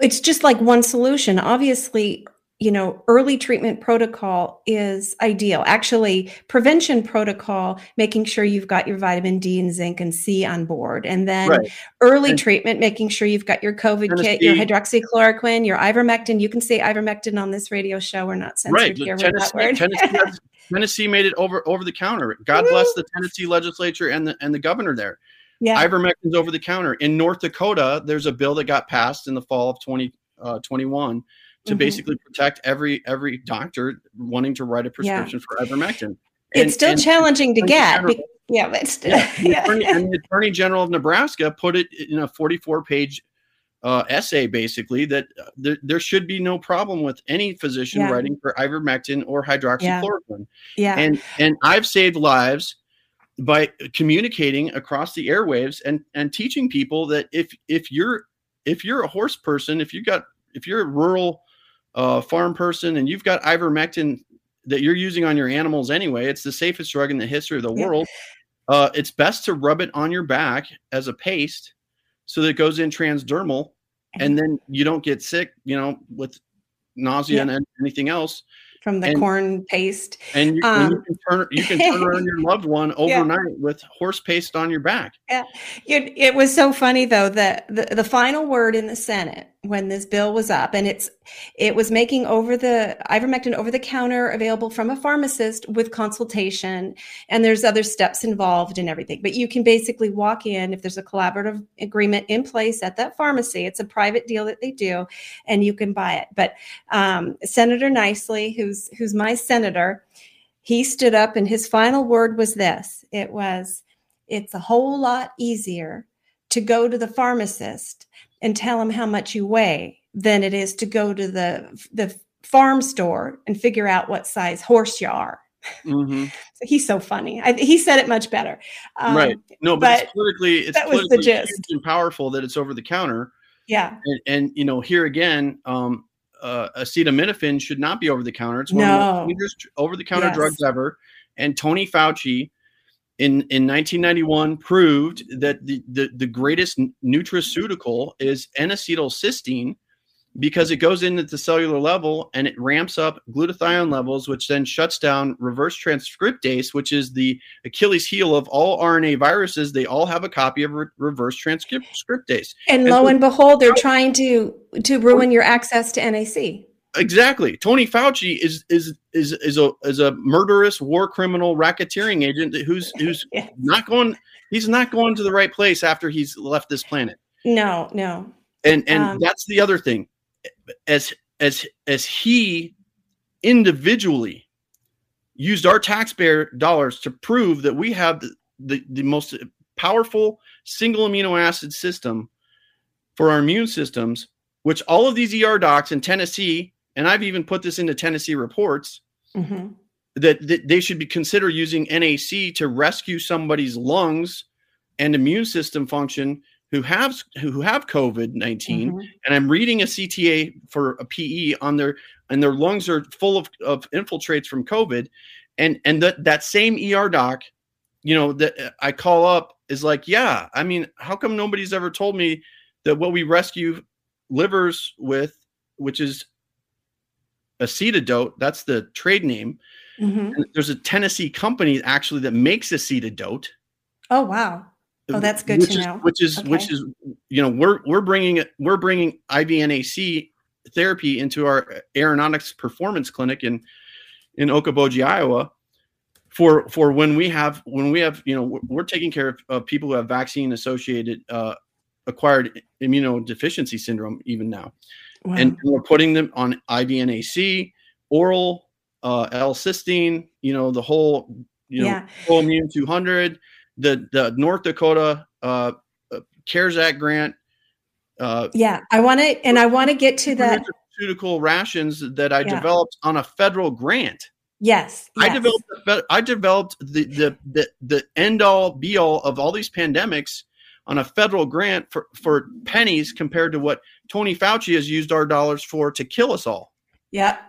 it's just like one solution. Obviously, you know, early treatment protocol is ideal. Actually, prevention protocol, making sure you've got your vitamin D and zinc and C on board. And then Right. early And- treatment, making sure you've got your COVID kit, your hydroxychloroquine, your ivermectin. You can say ivermectin on this radio show. We're not censored right here with Tennessee, that word. Tennessee, *laughs* Tennessee made it over over the counter god bless the tennessee legislature and the and the governor there yeah. ivermectin's over the counter in north dakota there's a bill that got passed in the fall of 2021 uh, to Mhm. basically protect every every doctor wanting to write a prescription for ivermectin it's still and- challenging to get. General- be- yeah, but it's yeah, *laughs* the yeah. attorney, and the attorney general of Nebraska put it in a 44 page uh, essay, basically, that uh, there, there should be no problem with any physician Yeah. writing for ivermectin or hydroxychloroquine. yeah. And and I've saved lives by communicating across the airwaves and and teaching people that if if you're if you're a horse person, if you got if you're a rural uh, farm person and you've got ivermectin that you're using on your animals anyway, it's the safest drug in the history of the Yeah. world. Uh, it's best to rub it on your back as a paste so that it goes in transdermal and then you don't get sick, you know, with nausea Yeah. and anything else. from the and- corn paste. And you, and you Um, can turn you can turn around your *laughs* loved one Yeah. overnight with horse paste on your back. It, it was so funny though that the, the final word in the Senate when this bill was up and it's it was making over the ivermectin over the counter available from a pharmacist with consultation and there's other steps involved and everything. But you can basically walk in if there's a collaborative agreement in place at that pharmacy it's a private deal that they do and you can buy it. But um, Senator Niceley who's who's my senator he stood up and his final word was this. It was it's a whole lot easier to go to the pharmacist and tell him how much you weigh than it is to go to the the farm store and figure out what size horse you are. hmm *laughs* So he's so funny. I, he said it much better. Um, right. No, but, but it's politically it's that was the gist. and powerful that it's over the counter. Yeah. And, and you know, here again, um, uh, acetaminophen should not be over the counter. It's one of the over the counter Yes. drugs ever. And Tony Fauci in, in 1991 proved that the, the, the greatest nutraceutical is N-acetylcysteine because it goes into the cellular level and it ramps up glutathione levels, which then shuts down reverse transcriptase, which is the Achilles heel of all RNA viruses. They all have a copy of re- reverse transcriptase. And And lo so- and behold, they're trying to to ruin your access to NAC. Exactly. Tony Fauci is is is is a is a murderous war criminal racketeering agent who's *laughs* who's Yeah. not going he's not going to the right place after he's left this planet. No, no. And and Um, that's the other thing. As as as he individually used our taxpayer dollars to prove that we have the, the, the most powerful single amino acid system for our immune systems, which all of these ER docs in Tennessee, and I've even put this into Tennessee reports, hmm that, that they should be consider using NAC to rescue somebody's lungs and immune system function who have who have COVID 19 Mhm. and I'm reading a CTA for a PE on their and their lungs are full of, of infiltrates from COVID, and and that that same ER doc, you know, that I call up is like, yeah, I mean, how come nobody's ever told me that what we rescue livers with, which is acetadote, that's the trade name. Mhm. And there's a Tennessee company actually that makes acetadote. Oh wow. Oh, that's good which to is, know. Which is which is you know we're we're bringing it we're bringing IVNAC therapy into our aeronautics performance clinic in in Okoboji, Iowa, for for when we have when we have you know we're, we're taking care of, of people who have vaccine associated uh, acquired immunodeficiency syndrome even now, Wow. and we're putting them on IVNAC, oral uh, L-cysteine, you know the whole you know yeah. Immune 200, the the North Dakota uh, uh, CARES Act grant, uh, Yeah. I want to and I want to get to that. nutraceutical rations that I Yeah. developed on a federal grant. Yes. I yes. developed the, I developed the the the, the end all be all of all these pandemics on a federal grant for for pennies compared to what Tony Fauci has used our dollars for to kill us all. Yep.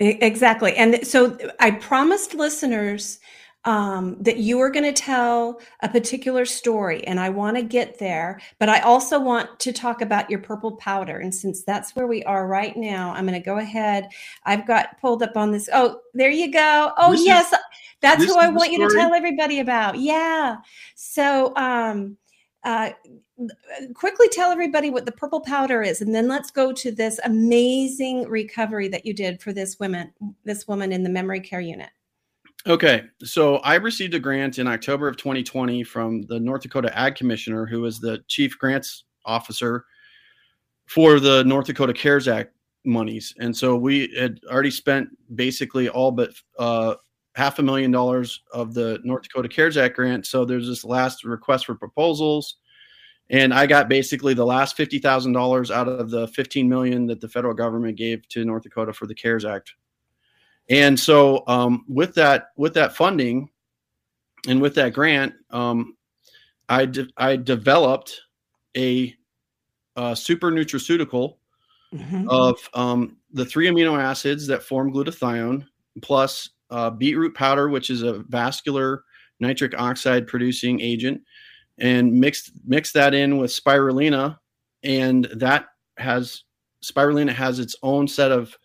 E- Exactly. And so I promised listeners um, that you were going to tell a particular story, and I want to get there, but I also want to talk about your purple powder. And since that's where we are right now, I'm going to go ahead. I've got pulled up on this. Oh, there you go. Oh, This is- yes. That's this who I want you to tell everybody about. Yeah. So, um, uh, quickly tell everybody what the purple powder is and then let's go to this amazing recovery that you did for this woman this woman in the memory care unit Okay, so I received a grant in October of 2020 from the North Dakota Ag Commissioner, who is the chief grants officer for the North Dakota CARES Act monies. And so we had already spent basically all but uh, half a million dollars of the North Dakota CARES Act grant. So there's this last request for proposals. And I got basically the last fifty thousand dollars out of the fifteen million that the federal government gave to North Dakota for the CARES Act and so um, with that with that funding and with that grant um, I, de- I developed a, uh super nutraceutical Mhm. of um, the three amino acids that form glutathione plus uh, beetroot powder which is a vascular nitric oxide producing agent and mixed mix that in with spirulina and that has spirulina has its own set of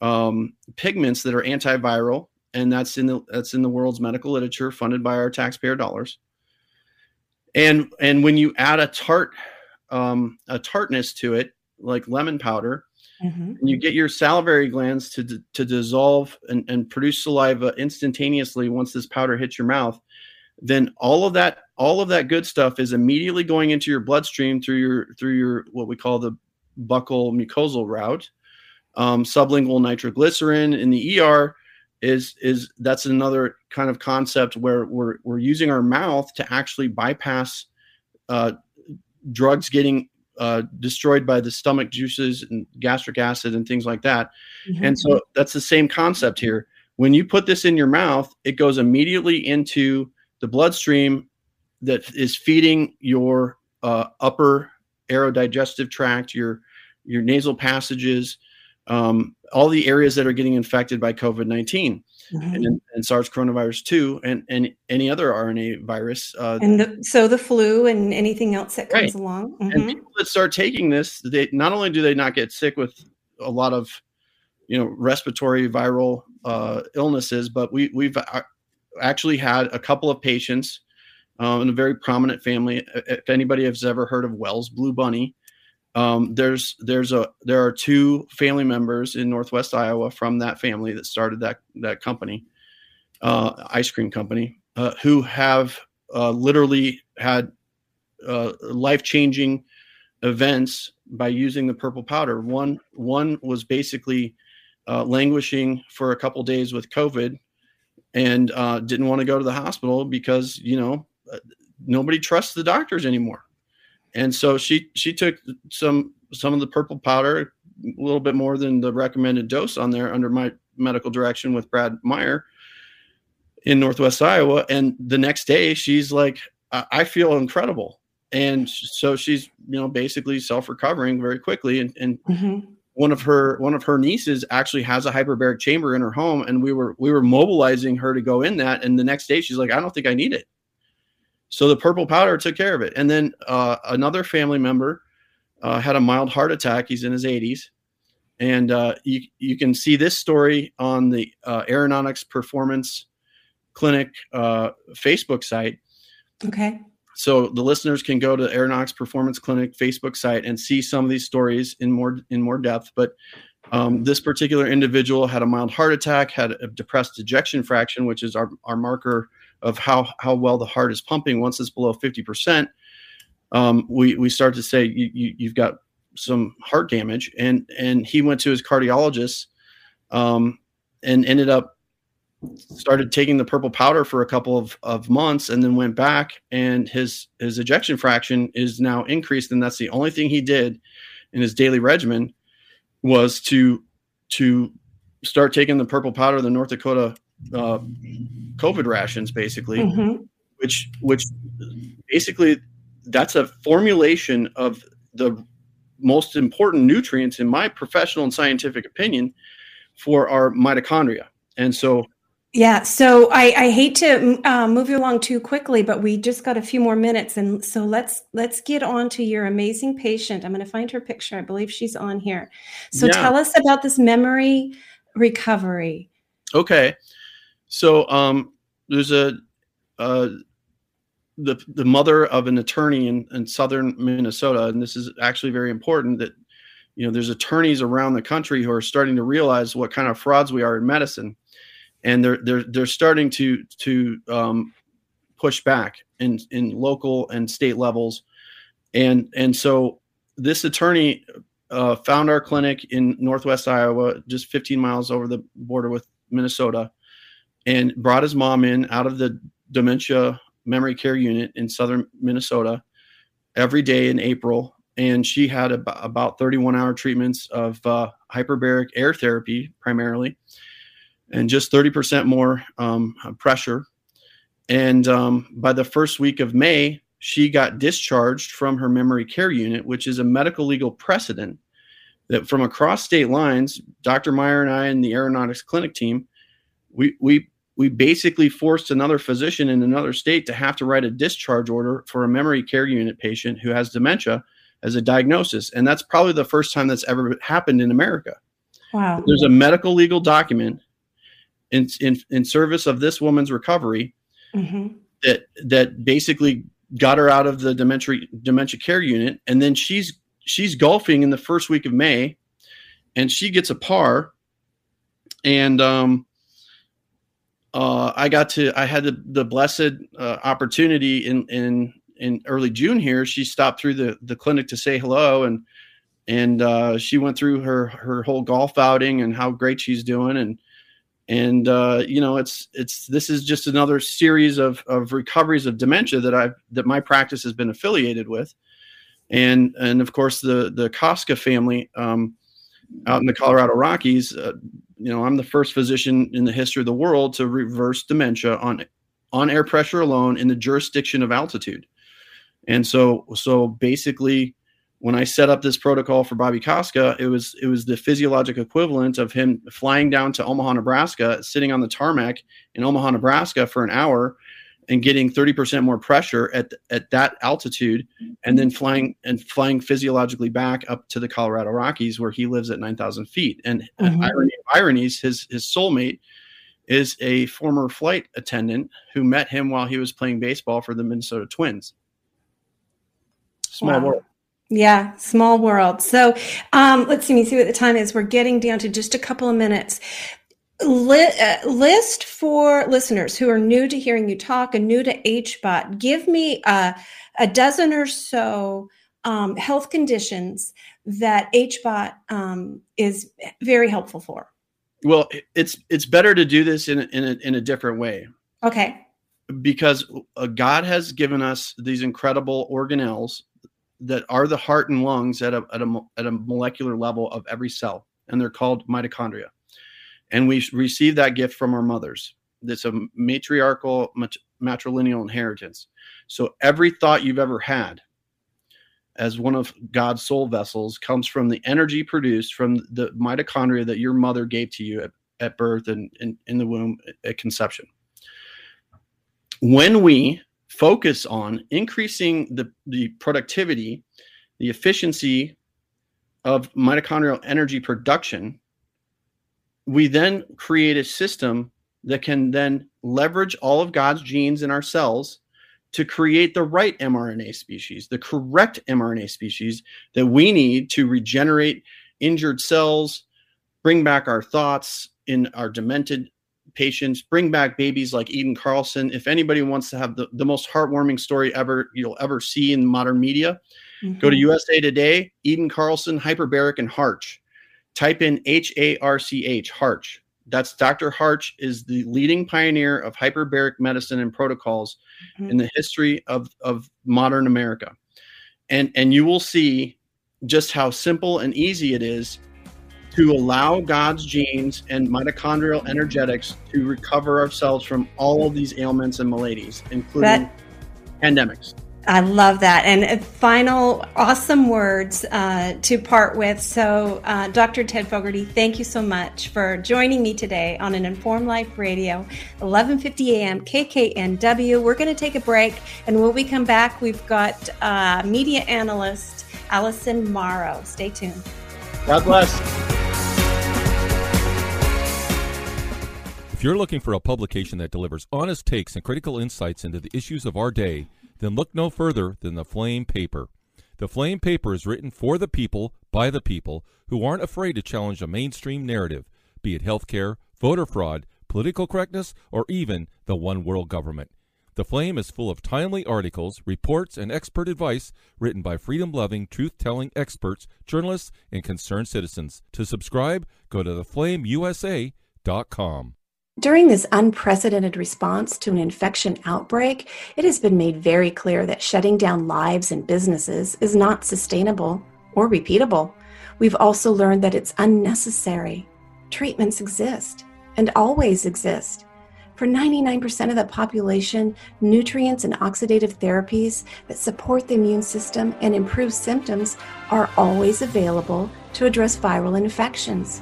um, pigments that are antiviral, and that's in the that's in the world's medical literature, funded by our taxpayer dollars. And and when you add a tart um, a tartness to it, like lemon powder, Mhm. and you get your salivary glands to to dissolve and, and produce saliva instantaneously once this powder hits your mouth, then all of that all of that good stuff is immediately going into your bloodstream through your through your what we call the buccal mucosal route um, sublingual nitroglycerin in the ER is is that's another kind of concept where we're we're using our mouth to actually bypass uh, drugs getting uh, destroyed by the stomach juices and gastric acid and things like that. Mhm. And so that's the same concept here. When you put this in your mouth, it goes immediately into the bloodstream that is feeding your uh, upper aerodigestive tract, your your nasal passages, um, all the areas that are getting infected by COVID nineteen Mhm. and, and SARS coronavirus two, and and any other RNA virus. Uh, and the, so the flu and anything else that comes Right. along. and Mhm. people that start taking this they not only do they not get sick with a lot of you know respiratory viral uh, illnesses but we we've actually had a couple of patients um, in a very prominent family if anybody has ever heard of wells blue bunny um, there's there's a there are two family members in northwest iowa from that family that started that that company uh, ice cream company uh, who have uh, literally had uh, life changing events by using the purple powder. One one was basically uh, languishing for a couple days with COVID and uh, didn't want to go to the hospital because you know nobody trusts the doctors anymore. And so she she took some some of the purple powder, a little bit more than the recommended dose on there under my medical direction with Brad Meyer in Northwest Iowa. And the next day she's like, I, I feel incredible and so she's you know basically self-recovering very quickly and, and Mhm. one of her one of her nieces actually has a hyperbaric chamber in her home and we were we were mobilizing her to go in that and the next day she's like i don't think i need it so the purple powder took care of it and then uh, another family member uh, had a mild heart attack he's in his 80s and uh, you, you can see this story on the uh, aeronautics performance clinic uh, facebook site Okay. so the listeners can go to the Aeronautics Performance Clinic Facebook site and see some of these stories in more in more depth. But um, this particular individual had a mild heart attack, had a depressed ejection fraction, which is our, our marker of how how well the heart is pumping. Once it's below fifty percent, um, we we start to say you, you, you've got some heart damage, and and he went to his cardiologist um, and ended up started taking the purple powder for a couple of, of months and then went back. And his his ejection fraction is now increased. And that's the only thing he did in his daily regimen was to to start taking the purple powder the north dakota uh, covid rations basically Mhm. which which basically that's a formulation of the most important nutrients in my professional and scientific opinion for our mitochondria and so Yeah, so I, I hate to uh, move you along too quickly, but we just got a few more minutes, and so let's let's get on to your amazing patient. I'm going to find her picture. I believe she's on here. So Yeah. tell us about this memory recovery. Okay, so um, there's a uh, the the mother of an attorney in, in southern Minnesota, and this is actually very important that you know there's attorneys around the country who are starting to realize what kind of frauds we are in medicine, and they're they're they're starting to to um, push back in in local and state levels, and and so this attorney uh, found our clinic in Northwest Iowa, just 15 miles over the border with Minnesota, and brought his mom in out of the dementia memory care unit in southern Minnesota every day in April. And she had ab- about 31 hour treatments of uh, hyperbaric air therapy primarily, and just 30% more um, pressure. And um, by the first week of May, she got discharged from her memory care unit, which is a medical legal precedent that from across state lines, Dr. Meyer and I and the aeronautics clinic team, we we we basically forced another physician in another state to have to write a discharge order for a memory care unit patient who has dementia as a diagnosis. And that's probably the first time that's ever happened in America. Wow. There's a medical legal document in in, in service of this woman's recovery hmm that that basically got her out of the dementia dementia care unit and then she's she's golfing in the first week of May and she gets a par and um uh I got to I had the the blessed uh, opportunity in in in early June here she stopped through the the clinic to say hello and and uh she went through her her whole golf outing and how great she's doing and and uh, you know it's it's this is just another series of of recoveries of dementia that I've that my practice has been affiliated with, and and of course the the Koska family um, out in the Colorado Rockies. Uh, you know, I'm the first physician in the history of the world to reverse dementia on on air pressure alone in the jurisdiction of altitude. And so so basically when I set up this protocol for Bobby Koska, it was it was the physiologic equivalent of him flying down to Omaha, Nebraska, sitting on the tarmac in Omaha, Nebraska for an hour and getting 30% more pressure at at that altitude and then flying and flying physiologically back up to the Colorado Rockies where he lives at 9,000 feet. And Mhm. irony of ironies, his his soulmate is a former flight attendant who met him while he was playing baseball for the Minnesota Twins. Small Wow. world. Yeah, small world. So um, let's see, let me see what the time is. We're getting down to just a couple of minutes. Uh, list for listeners who are new to hearing you talk and new to HBOT. Give me uh, a dozen or so um, health conditions that HBOT um, is very helpful for. Well, it's it's better to do this in a, in a, in a different way Okay. because uh, God has given us these incredible organelles that are the heart and lungs at a, at a at a molecular level of every cell, and they're called mitochondria. And we receive that gift from our mothers. It's a matriarchal mat- matrilineal inheritance. So every thought you've ever had as one of God's soul vessels comes from the energy produced from the mitochondria that your mother gave to you at, at birth and in, in the womb at conception. When we focus on increasing the, the productivity, the efficiency of mitochondrial energy production, we then create a system that can then leverage all of God's genes in our cells to create the right mRNA species, the correct mRNA species that we need to regenerate injured cells, bring back our thoughts in our demented patients, bring back babies like Eden Carlson. If anybody wants to have the, the most heartwarming story ever you'll ever see in modern media, go to Mhm. USA Today, Eden Carlson, hyperbaric and Harch. Type in H A R C H, Harch. That's Dr. Harch is the leading pioneer of hyperbaric medicine and protocols Mhm. in the history of, of modern America. And and you will see just how simple and easy it is to allow God's genes and mitochondrial energetics to recover ourselves from all of these ailments and maladies, including pandemics. I love that. And final awesome words uh, to part with. So, uh, Dr. Ted Fogarty, thank you so much for joining me today on an Informed Life Radio, 1150 AM KKNW. We're going to take a break. And when we come back, we've got uh, media analyst Allison Morrow. Stay tuned. God bless. If you're looking for a publication that delivers honest takes and critical insights into the issues of our day, then look no further than the Flame Paper. The Flame Paper is written for the people, by the people, who aren't afraid to challenge a mainstream narrative, be it healthcare, voter fraud, political correctness, or even the one world government. The Flame is full of timely articles, reports, and expert advice written by freedom loving, truth telling experts, journalists, and concerned citizens. To subscribe, go to theflameusa.com. During this unprecedented response to an infection outbreak, it has been made very clear that shutting down lives and businesses is not sustainable or repeatable. We've also learned that it's unnecessary. Treatments exist and always exist. For 99% of the population, nutrients and oxidative therapies that support the immune system and improve symptoms are always available to address viral infections.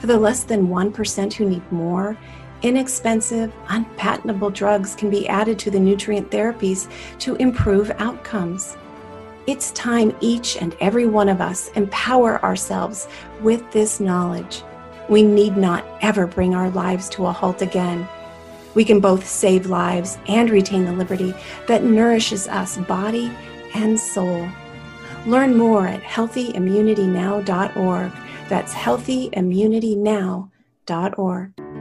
For the less than 1% who need more, inexpensive, unpatentable drugs can be added to the nutrient therapies to improve outcomes. It's time each and every one of us empower ourselves with this knowledge. We need not ever bring our lives to a halt again. We can both save lives and retain the liberty that nourishes us body and soul. Learn more at healthyimmunitynow.org. That's healthyimmunitynow.org.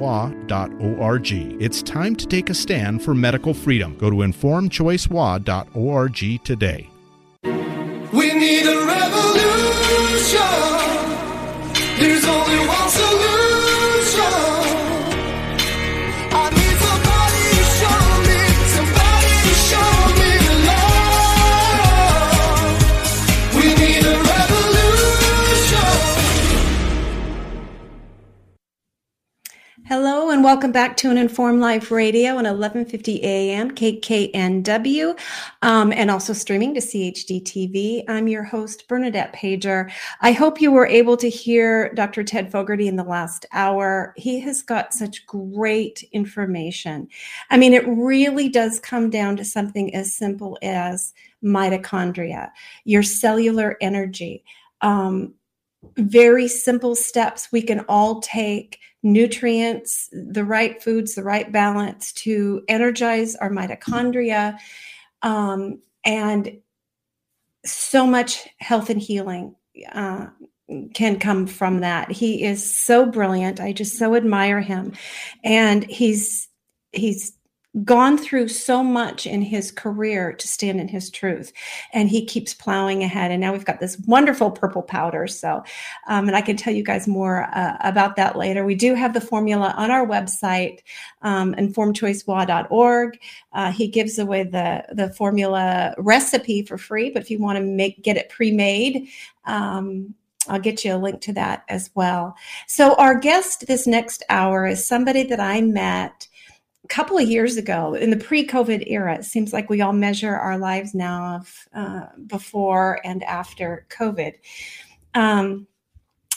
informedchoicewa.org. It's time to take a stand for medical freedom. Go to informedchoicewa.org today. Hello and welcome back to an Informed Life Radio on 11:50 a.m. KKNW, um, and also streaming to CHD TV. I'm your host Bernadette Pajer. I hope you were able to hear Dr. Ted Fogarty in the last hour. He has got such great information. I mean, it really does come down to something as simple as mitochondria, your cellular energy. Um, very simple steps we can all take nutrients, the right foods, the right balance to energize our mitochondria. Um, and so much health and healing uh, can come from that. He is so brilliant. I just so admire him. And he's, he's, gone through so much in his career to stand in his truth and he keeps plowing ahead. And now we've got this wonderful purple powder. So um, and i can tell you guys more uh, about that later. We do have the formula on our website um, informedchoicewa.org uh, he gives away the the formula recipe for free but if you want to make get it pre-made um, I'll get you a link to that as well. So, our guest this next hour is somebody that I met couple of years ago in the pre-covid era it seems like we all measure our lives now of uh, before and after covid. Um,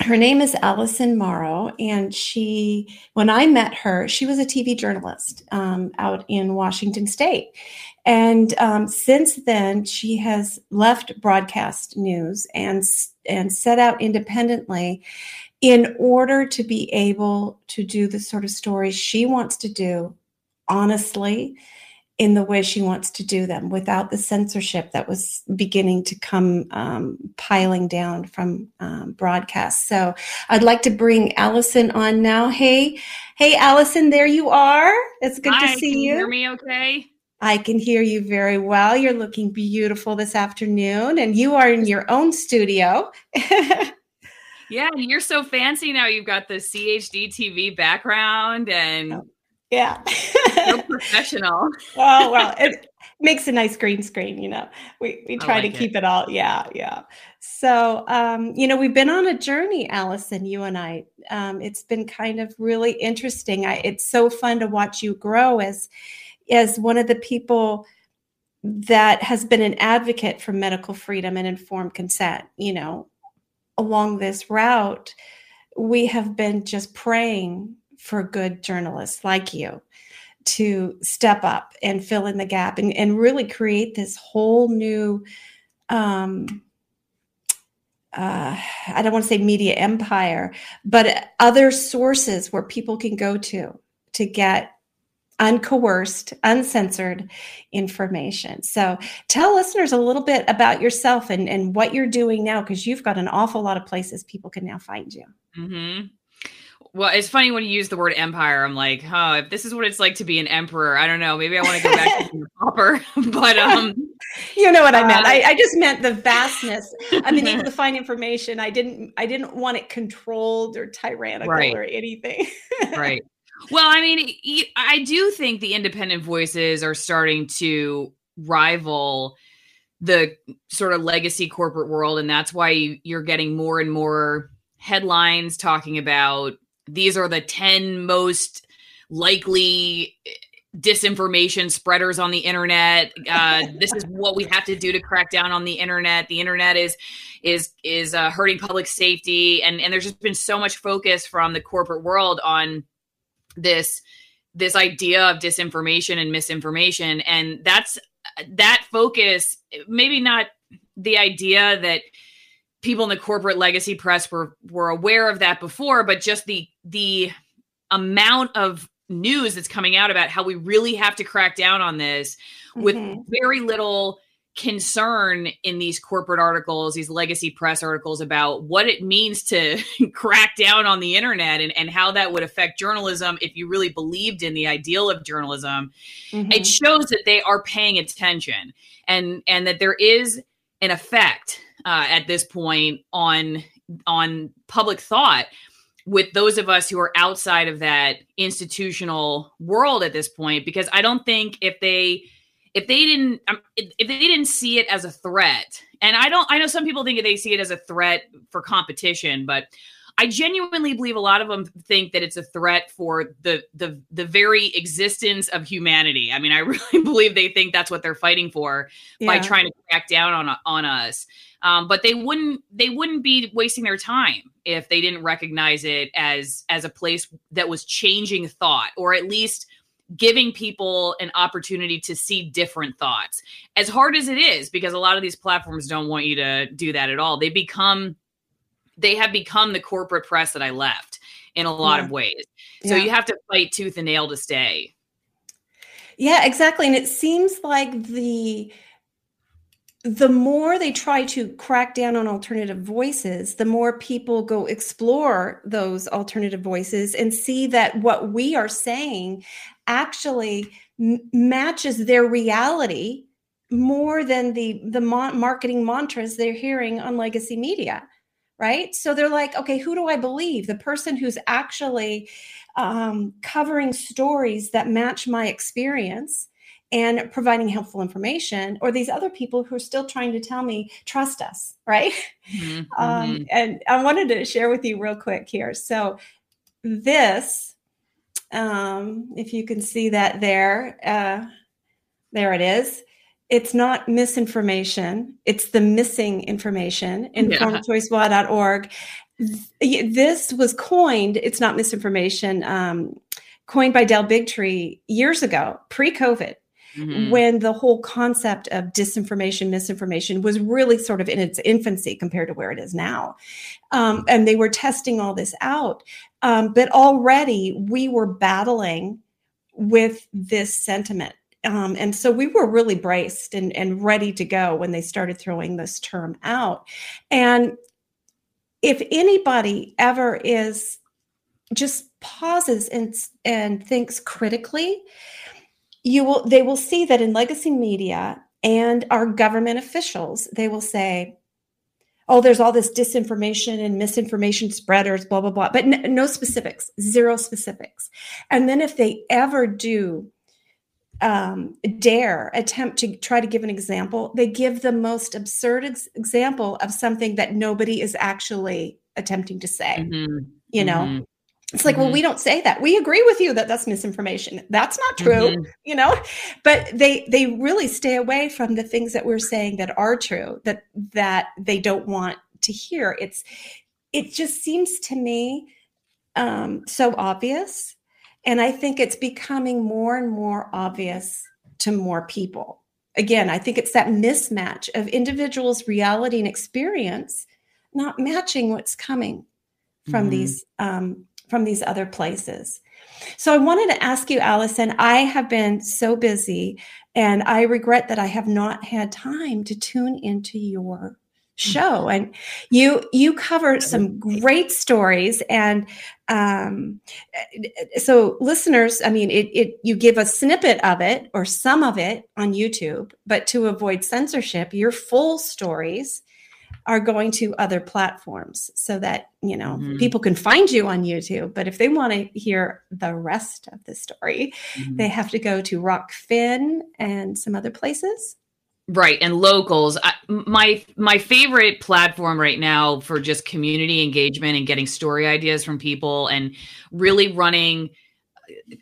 her name is allison morrow and she when i met her she was a tv journalist um, out in washington state. And um, since then she has left broadcast news and and set out independently in order to be able to do the sort of stories she wants to do honestly in the way she wants to do them without the censorship that was beginning to come um, piling down from um, broadcast. So I'd like to bring Allison on now. Hey, hey, Allison, there you are. It's good Hi, to see can you. you hear me okay? I can hear you very well. You're looking beautiful this afternoon, and you are in your own studio. *laughs* Yeah, and you're so fancy now. You've got the CHD TV background and yeah. so *laughs* professional. oh well *laughs* it makes a nice green screen you know we we try like to it. keep it all yeah yeah so um you know we've been on a journey allison you and i um it's been kind of really interesting i it's so fun to watch you grow as as one of the people that has been an advocate for medical freedom and informed consent you know along this route we have been just praying for good journalists like you to step up and fill in the gap and, and really create this whole new um, uh, I don't want to say media empire, but other sources where people can go to to get uncoerced, uncensored information. So tell listeners a little bit about yourself and, and what you're doing now, because you've got an awful lot of places people can now find you. hmm Well, it's funny when you use the word empire. I'm like, oh, if this is what it's like to be an emperor, I don't know. Maybe I want to go back to being a pauper. *laughs* but *laughs* um, You know what I meant. Uh, I, I just meant the vastness. I've been able to find information. I didn't I didn't want it controlled or tyrannical Right. or anything. *laughs* right. Well, I mean, I do think the independent voices are starting to rival the sort of legacy corporate world. And that's why you're getting more and more headlines talking about these are the 10 most likely eh, disinformation spreaders on the internet. Uh, *laughs* this is what we have to do to crack down on the internet. The internet is is is uh, hurting public safety and and there's just been so much focus from the corporate world on this this idea of disinformation and misinformation and that's that focus, maybe not the idea that people in the corporate legacy press were were aware of that before, but just the the amount of news that's coming out about how we really have to crack down on this with Mhm. very little concern in these corporate articles, these legacy press articles about what it means to *laughs* crack down on the internet and, and how that would affect journalism if you really believed in the ideal of journalism. Mhm. It shows that they are paying attention and and that there is an effect uh, at this point on on public thought with those of us who are outside of that institutional world at this point because i don't think if they if they didn't um, if if they didn't see it as a threat and i don't i know some people think they see it as a threat for competition but i genuinely believe a lot of them think that it's a threat for the the the very existence of humanity i mean i *laughs* really believe they think that's what they're fighting for by trying to crack down on on us. Um, but they wouldn't they wouldn't be wasting their time if they didn't recognize it as as a place that was changing thought or at least giving people an opportunity to see different thoughts. As hard as it is, because a lot of these platforms don't want you to do that at all. They become they have become the corporate press that I left in a lot Yeah. of ways. So Yeah. you have to fight tooth and nail to stay. Yeah, exactly. And it seems like the the more they try to crack down on alternative voices, the more people go explore those alternative voices and see that what we are saying actually m- matches their reality more than the the mon- marketing mantras they're hearing on legacy media right so they're like okay who do i believe the person who's actually um, covering stories that match my experience and providing helpful information, or these other people who are still trying to tell me, trust us, *laughs* right? Mhm, Um, mhm. and I wanted to share with you real quick here. So, this, um, if you can see that there, uh, there it is. It's not misinformation, it's the missing information. Informedchoicelaw.org. Th- This was coined, it's not misinformation, um, coined by Del Bigtree years ago, pre COVID Mhm. when the whole concept of disinformation, misinformation was really sort of in its infancy compared to where it is now. Um, and they were testing all this out. Um, but already we were battling with this sentiment. Um, and so we were really braced and, and ready to go when they started throwing this term out. And if anybody ever is just pauses and and thinks critically, you will they will see that in legacy media and our government officials, they will say, "Oh, there's all this disinformation and misinformation spreaders, blah blah blah," but no specifics, zero specifics. And then if they ever do um, dare attempt to try to give an example, they give the most absurd ex- example of something that nobody is actually attempting to say. Mhm, You know, mhm. it's like, well, Mhm. we don't say that. We agree with you that that's misinformation. That's not true, Mhm. you know. But they they really stay away from the things that we're saying that are true that that they don't want to hear. It's it just seems to me um, so obvious, and I think it's becoming more and more obvious to more people. Again, I think it's that mismatch of individuals' reality and experience not matching what's coming from Mhm. these um, from these other places. So I wanted to ask you, Alison. I have been so busy, and I regret that I have not had time to tune into your show. And you you cover some great stories, and um, so listeners, I mean, it, it you give a snippet of it or some of it on YouTube, but to avoid censorship, your full stories are going to other platforms so that you know Mhm. people can find you on YouTube. But if they want to hear the rest of the story, Mhm. they have to go to Rokfin and some other places. Right and locals I, my my favorite platform right now for just community engagement and getting story ideas from people and really running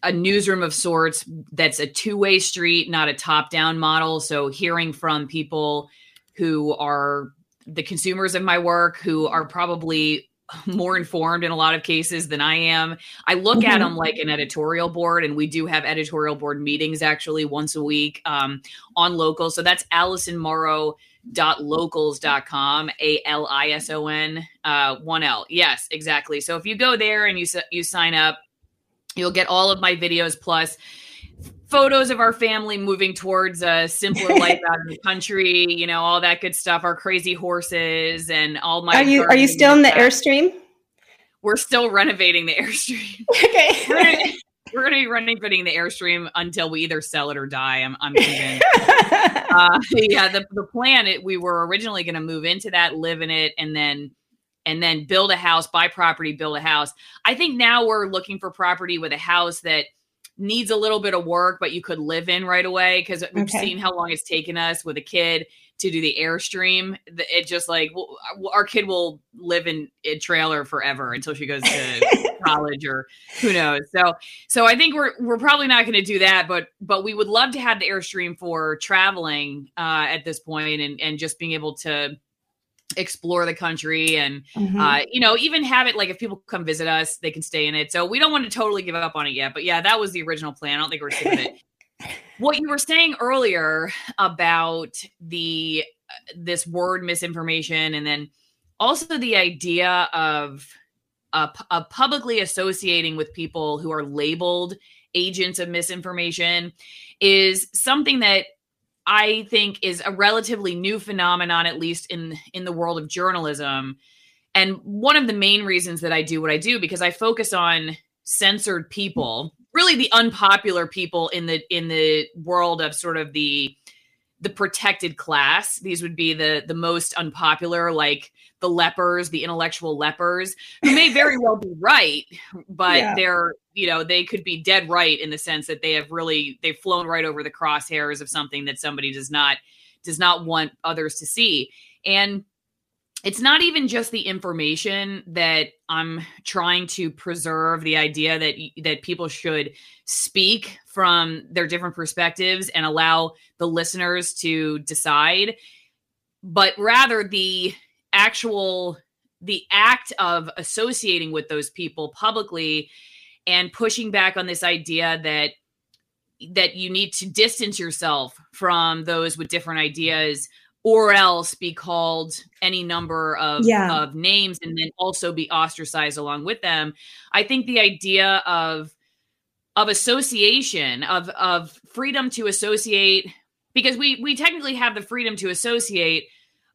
a newsroom of sorts that's a two-way street not a top-down model. So hearing from people who are the consumers of my work who are probably *laughs* more informed in a lot of cases than I am. I look at them like an editorial board, and we do have editorial board meetings actually once a week um, on local. So that's Alison Morrow dot locals.com a l i s o n uh 1 l yes exactly so if you go there and you you sign up you'll get all of my videos plus photos of our family moving towards a simpler *laughs* life out in the country you know all that good stuff our crazy horses and all my Are you are you still in the airstream? we're still renovating the airstream *laughs* Okay. *laughs* we're gonna, we're gonna be renovating the airstream until we either sell it or die i'm, I'm convinced uh, yeah, the, the plan it, we were originally going to move into that, live in it, and then and then build a house, buy property, build a house. I think now we're looking for property with a house that needs a little bit of work, but you could live in right away because we've Okay. seen how long it's taken us with a kid to do the airstream. It just like w- our kid will live in a trailer forever until she goes to *laughs* college or who knows. So so I think we're we're probably not going to do that, but but we would love to have the airstream for traveling uh, at this point and and just being able to explore the country and Mhm. uh, you know even have it like if people come visit us they can stay in it. So we don't want to totally give up on it yet but yeah that was the original plan. I don't think we're sick of it. *laughs* What you were saying earlier about the uh, this word misinformation and then also the idea of uh, pu- of publicly associating with people who are labeled agents of misinformation is something that I think is a relatively new phenomenon, at least in in the world of journalism. And one of the main reasons that I do what I do because I focus on censored people, really the unpopular people in the in the world of sort of the the protected class. These would be the the most unpopular, like the lepers, the intellectual lepers, who may very well be right, but Yeah. they're you know they could be dead right in the sense that they have really they've flown right over the crosshairs of something that somebody does not does not want others to see. And it's not even just the information that I'm trying to preserve the idea that that people should speak from their different perspectives and allow the listeners to decide but rather the actual the act of associating with those people publicly and pushing back on this idea that that you need to distance yourself from those with different ideas or else be called any number of, Yeah. of names and then also be ostracized along with them i think the idea of of association of of freedom to associate because we we technically have the freedom to associate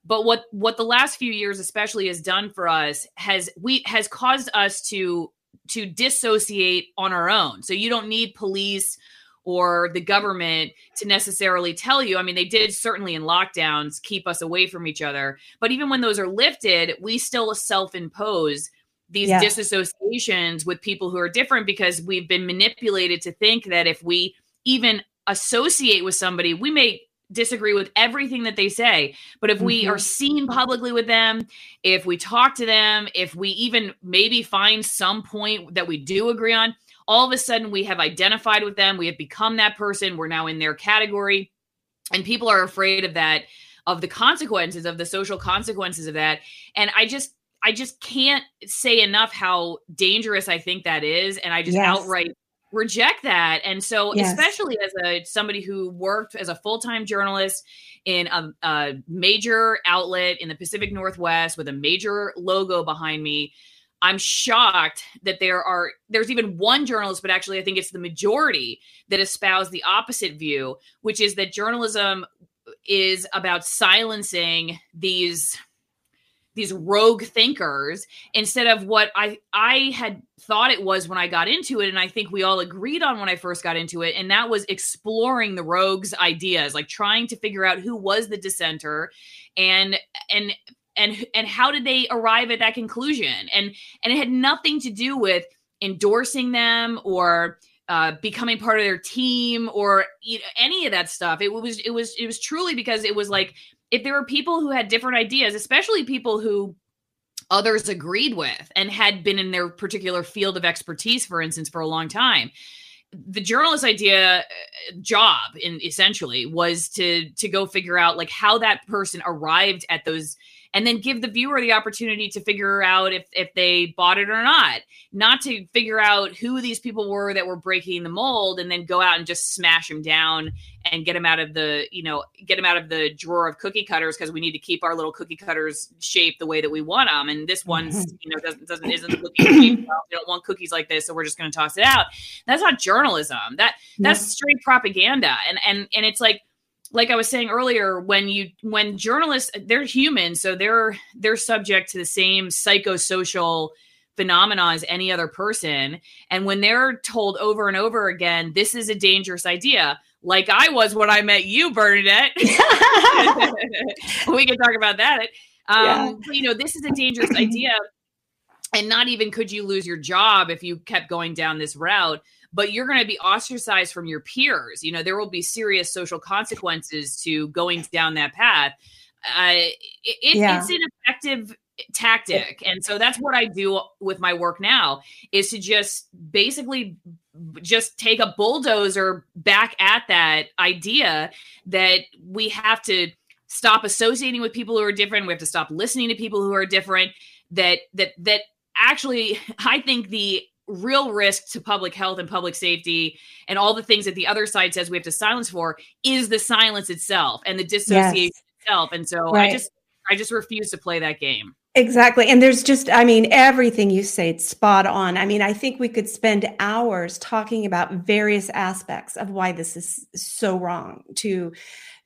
but what what the last few years especially has done for us has we has caused us to to dissociate on our own. So you don't need police or the government to necessarily tell you. I mean they did certainly in lockdowns keep us away from each other. But even when those are lifted we still self-impose these Yeah. disassociations with people who are different because we've been manipulated to think that if we even associate with somebody we may disagree with everything that they say but if we Mhm. are seen publicly with them if we talk to them if we even maybe find some point that we do agree on all of a sudden we have identified with them we have become that person we're now in their category and people are afraid of that of the consequences of the social consequences of that and i just i just can't say enough how dangerous i think that is and i just Yes. outright reject that and so Yes. especially as a somebody who worked as a full-time journalist in a, a major outlet in the pacific northwest with a major logo behind me i'm shocked that there are there's even one journalist but actually i think it's the majority that espouse the opposite view which is that journalism is about silencing these these rogue thinkers instead of what I I had thought it was when I got into it and I think we all agreed on when I first got into it and that was exploring the rogues ideas like trying to figure out who was the dissenter and and and and how did they arrive at that conclusion and and it had nothing to do with endorsing them or uh, becoming part of their team or you know, any of that stuff. It was it was it was truly because it was like if there were people who had different ideas, especially people who others agreed with and had been in their particular field of expertise, for instance, for a long time. The journalist idea uh, job in essentially was to to go figure out like how that person arrived at those and then give the viewer the opportunity to figure out if if they bought it or not. Not to figure out who these people were that were breaking the mold and then go out and just smash them down and get them out of the you know get them out of the drawer of cookie cutters because we need to keep our little cookie cutters shaped the way that we want them and this one's mm-hmm. you know doesn't doesn't isn't shaped well. we don't want cookies like this so we're just going to toss it out. That's not journalism. That that's straight propaganda. And and and it's like like I was saying earlier, when you when journalists they're human, so they're they're subject to the same psychosocial phenomena as any other person. And when they're told over and over again, this is a dangerous idea, like I was when I met you, Bernadette. *laughs* *laughs* we can talk about that. Um, Yeah. but, you know, this is a dangerous *clears throat* idea. And not even could you lose your job if you kept going down this route, but you're going to be ostracized from your peers. You know, there will be serious social consequences to going down that path. Uh, it, Yeah. It's an effective tactic. And so that's what I do with my work now is to just basically just take a bulldozer back at that idea that we have to stop associating with people who are different we have to stop listening to people who are different that that that actually *laughs* i think the real risk to public health and public safety and all the things that the other side says we have to silence for is the silence itself and the dissociation itself. And so Right. i just i just refuse to play that game Exactly. And there's just, I mean, everything you say, it's spot on. I mean, I think we could spend hours talking about various aspects of why this is so wrong to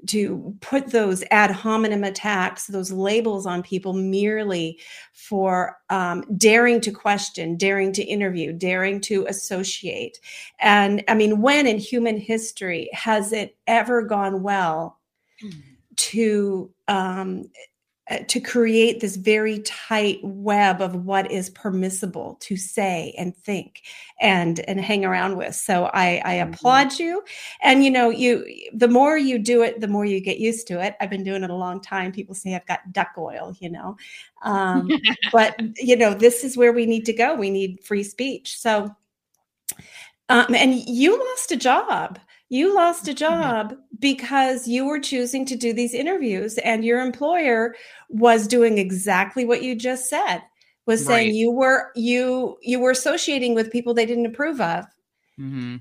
to put those ad hominem attacks, those labels on people merely for um, daring to question, daring to interview, daring to associate. And I mean, when in human history has it ever gone well to um, to create this very tight web of what is permissible to say and think and and hang around with. So i i applaud you. And you know you the more you do it the more you get used to it. I've been doing it a long time. People say i've got duck oil you know? Um, *laughs* but you know this is where we need to go. We need free speech. So um, and you lost a job you lost a job because you were choosing to do these interviews and your employer was doing exactly what you just said was saying Right. you were you you were associating with people they didn't approve of mm-hmm.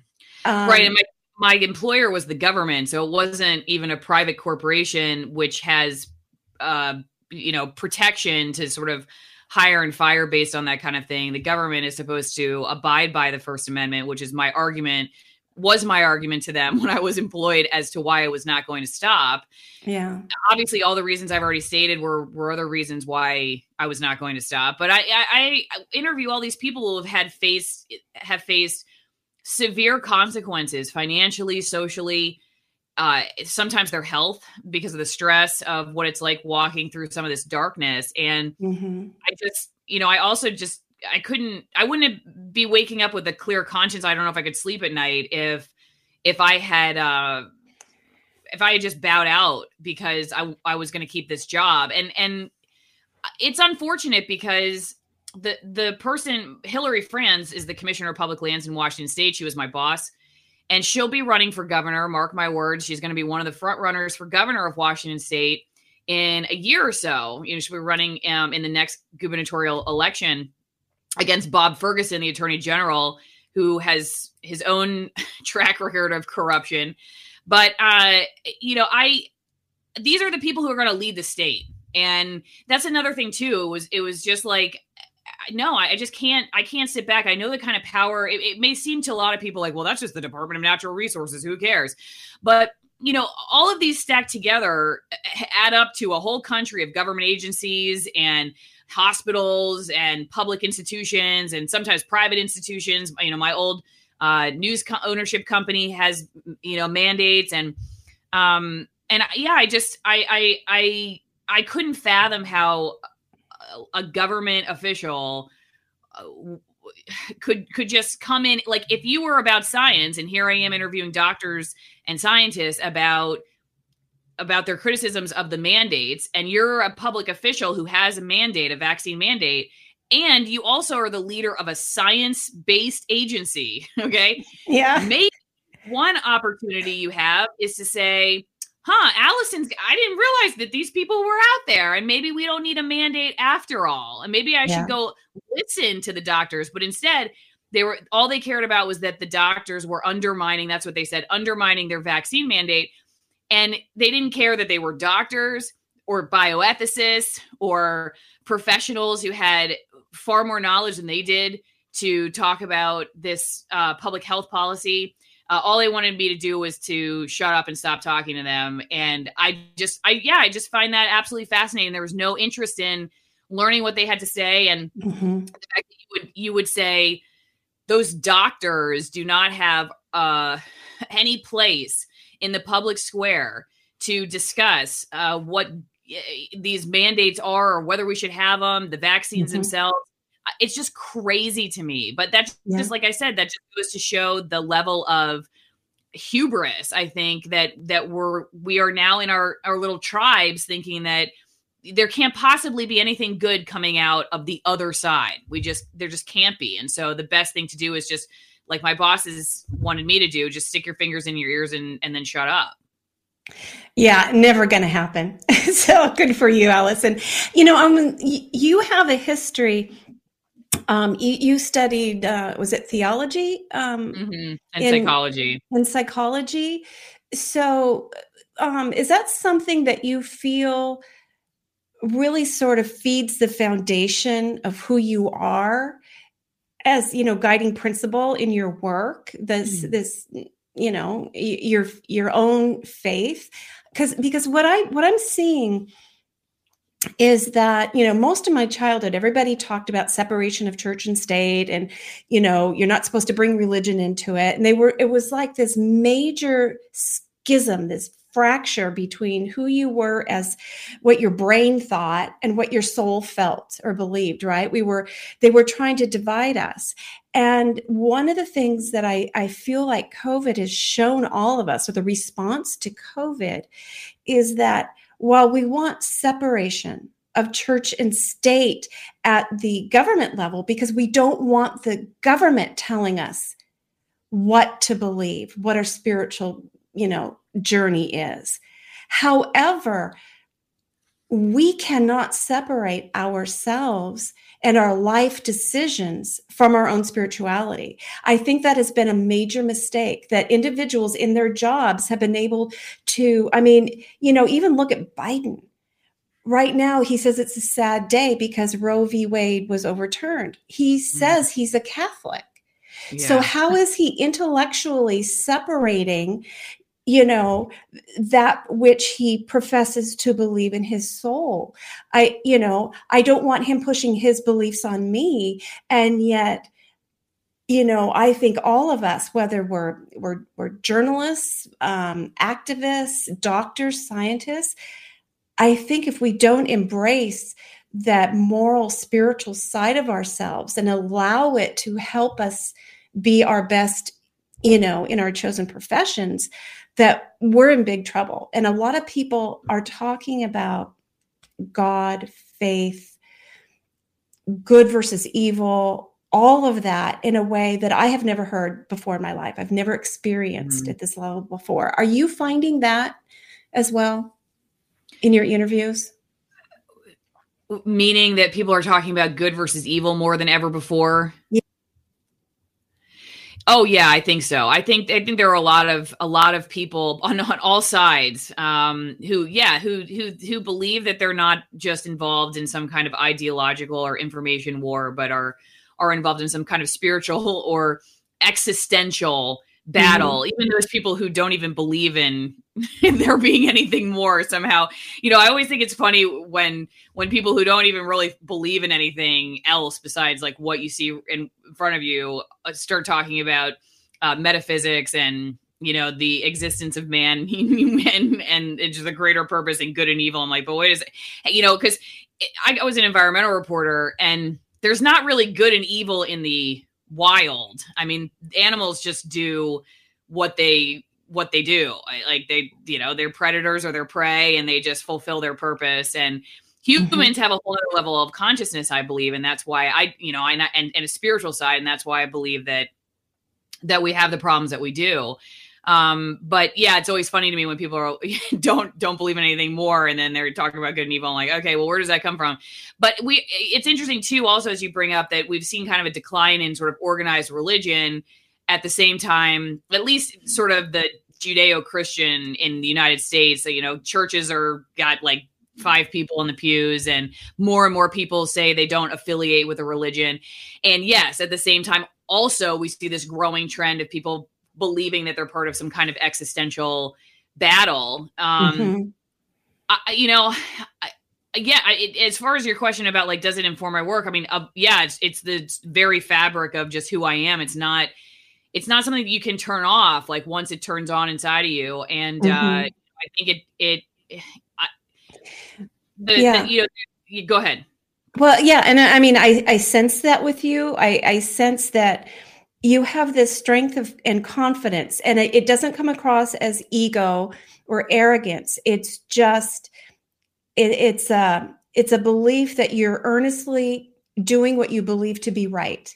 um, right and my my employer was the government so it wasn't even a private corporation which has uh you know protection to sort of hire and fire based on that kind of thing the government is supposed to abide by the first amendment which is my argument was my argument to them *laughs* when i was employed as to why i was not going to stop yeah obviously all the reasons I've already stated were were other reasons why I was not going to stop. But I, I, I interview all these people who have had faced have faced severe consequences financially, socially, uh, sometimes their health because of the stress of what it's like walking through some of this darkness. And Mhm. I just, you know, I also just I couldn't I wouldn't be waking up with a clear conscience. I don't know if I could sleep at night if if I had uh if I had just bowed out because I I was going to keep this job. And and it's unfortunate because the the person Hilary Franz is the commissioner of public lands in Washington state. She was my boss and she'll be running for governor, mark my words. She's going to be one of the front runners for governor of Washington state in a year or so. You know, she'll be running um, in the next gubernatorial election against Bob Ferguson, the attorney general, who has his own *laughs* track record of corruption. But uh, you know, I these are the people who are going to lead the state, and that's another thing too. It was it was just like no, I just can't. I can't sit back. I know the kind of power. It, it may seem to a lot of people like, well, that's just the Department of Natural Resources. Who cares? But you know, all of these stacked together uh, add up to a whole country of government agencies and hospitals and public institutions and sometimes private institutions. You know, my old uh, news co- ownership company has you know mandates and um and yeah, I just I I I I couldn't fathom how a- government official uh, could could just come in like if you were about science and here I am interviewing doctors and scientists about about their criticisms of the mandates and you're a public official who has a mandate a vaccine mandate and you also are the leader of a science based agency *laughs* okay yeah maybe one opportunity you have is to say huh, Alison's, I didn't realize that these people were out there and maybe we don't need a mandate after all. And maybe I Yeah. should go listen to the doctors. But instead, they were all they cared about was that the doctors were undermining, that's what they said, undermining their vaccine mandate. And they didn't care that they were doctors or bioethicists or professionals who had far more knowledge than they did to talk about this uh, public health policy. Uh, all they wanted me to do was to shut up and stop talking to them. And I just, I, yeah, I just find that absolutely fascinating. There was no interest in learning what they had to say. And Mhm. the fact that you would, you would say those doctors do not have uh, any place in the public square to discuss uh, what these mandates are or whether we should have them, the vaccines Mhm. themselves. It's just crazy to me. But that's Yeah. just like I said, that just goes to show the level of hubris. I think that that we're we are now in our our little tribes thinking that there can't possibly be anything good coming out of the other side. We just there just can't be. And so the best thing to do is just like my bosses wanted me to do, just stick your fingers in your ears and and then shut up. Yeah, never going to happen. *laughs* so good for you, Alison. You know, um, y- you have a history. Um, you, you studied, uh, was it theology um, Mhm. And In- psychology. and psychology? So, um, is that something that you feel really sort of feeds the foundation of who you are as you know guiding principle in your work this Mm. this you know your your own faith because because what i what i'm seeing is that you know most of my childhood everybody talked about separation of church and state and you know you're not supposed to bring religion into it and they were it was like this major schism this fracture between who you were as what your brain thought and what your soul felt or believed right? We were they were trying to divide us. And one of the things that I, I feel like COVID has shown all of us, or the response to COVID, is that while we want separation of church and state at the government level, because we don't want the government telling us what to believe, what our spiritual, you know, journey is. However, we cannot separate ourselves and our life decisions from our own spirituality. I think that has been a major mistake that individuals in their jobs have been able to, I mean, you know, even look at Biden. Right now, he says it's a sad day because Roe v. Wade was overturned. He mm-hmm. says he's a Catholic. So, how is he intellectually separating, you know, that which he professes to believe in his soul? I, you know, I don't want him pushing his beliefs on me. And yet, you know, I think all of us, whether we're we're, we're journalists, um, activists, doctors, scientists, I think if we don't embrace that moral, spiritual side of ourselves and allow it to help us be our best, you know, in our chosen professions, that we're in big trouble. And a lot of people are talking about God, faith, good versus evil, all of that in a way that I have never heard before in my life. I've never experienced Mhm. at this level before. Are you finding that as well in your interviews? meaning that people are talking about good versus evil more than ever before. Yeah. Oh yeah, I think so. I think I think there are a lot of a lot of people *laughs* on, on all sides um, who yeah who who who believe that they're not just involved in some kind of ideological or information war, but are are involved in some kind of spiritual *laughs* or existential battle. Even those people who don't even believe in *laughs* there being anything more somehow. You know i always think it's funny when when people who don't even really believe in anything else besides like what you see in front of you uh, start talking about uh, metaphysics and you know the existence of man *laughs* and and just a greater purpose and good and evil. I'm like but what is it you know because I, I was an environmental reporter and there's not really good and evil in the wild. I mean animals just do what they what they do like they you know they're predators or they're prey and they just fulfill their purpose and humans have a whole other level of consciousness i believe and that's why i you know i and, and a spiritual side and that's why i believe that that we have the problems that we do Um, but yeah, it's always funny to me when people are *laughs* don't don't believe in anything more, and then they're talking about good and evil. I'm like, okay, well, where does that come from? But we, it's interesting too, also as you bring up that we've seen kind of a decline in sort of organized religion. At the same time, at least sort of the Judeo-Christian in the United States, you know, churches are got like five people in the pews and more and more people say they don't affiliate with a religion. And yes at the same time also we see this growing trend of people believing that they're part of some kind of existential battle. Um Mhm. I, you know I, yeah I, it, as far as your question about like does it inform my work? I mean uh, yeah it's it's the very fabric of just who i am. It's not it's not something that you can turn off like once it turns on inside of you and uh Mhm. i think it it I, the, Yeah. the, you know you go ahead Well, yeah, and I I mean, I I sense that with you. I I sense that you have this strength of and confidence, and it, it doesn't come across as ego or arrogance. It's just it, it's a it's a belief that you're earnestly doing what you believe to be right,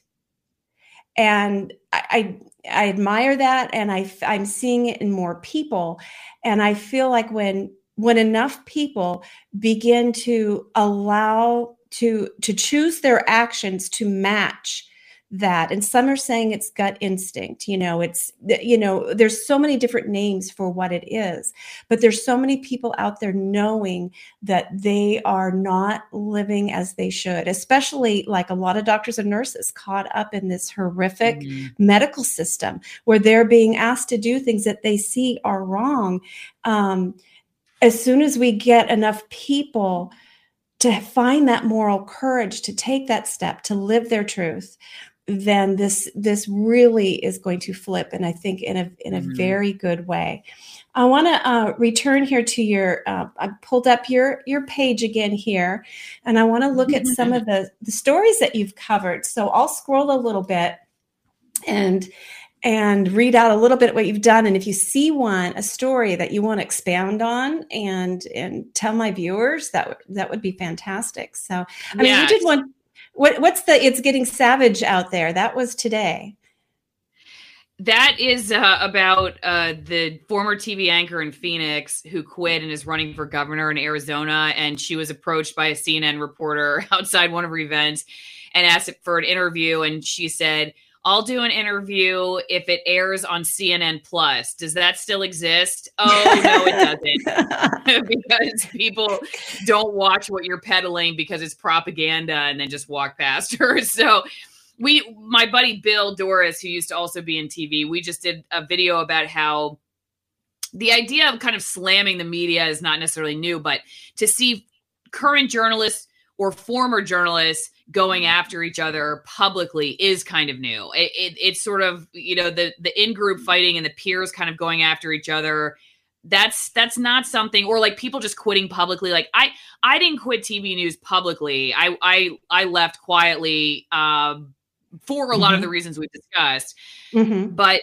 and I. I I admire that, and I, I'm seeing it in more people, and I feel like when when enough people begin to allow to to choose their actions to match that and some are saying it's gut instinct you know it's you know there's so many different names for what it is but there's so many people out there knowing that they are not living as they should especially like a lot of doctors and nurses caught up in this horrific medical system where they're being asked to do things that they see are wrong. Um, as soon as we get enough people to find that moral courage to take that step to live their truth then this this really is going to flip and i think in a in a Mhm. very good way. I want to uh, return here to your uh, i pulled up your your page again here and i want to look at some of the the stories that you've covered. So i'll scroll a little bit and and read out a little bit what you've done and if you see one a story that you want to expound on and and tell my viewers that would that would be fantastic. So i mean you did one what what's the it's getting savage out there that was today That is uh, about uh, the former TV anchor in Phoenix who quit and is running for governor in Arizona. And she was approached by a CNN reporter *laughs* outside one of her events and asked for an interview. And she said, I'll do an interview if it airs on CNN Plus. Does that still exist? Oh, no, it doesn't. *laughs* *laughs* because people don't watch what you're peddling because it's propaganda and then just walk past *laughs* her. So we my buddy Bill Doris, who used to also be in TV, we just did a video about how the idea of kind of slamming the media is not necessarily new, but to see current journalists or former journalists going after each other publicly is kind of new. It, it, it's sort of you know the the in group fighting and the peers kind of going after each other. That's that's not something or like people just quitting publicly. Like I I didn't quit TV news publicly. I I I left quietly um, for a lot of Mhm. the reasons we've discussed Mhm. but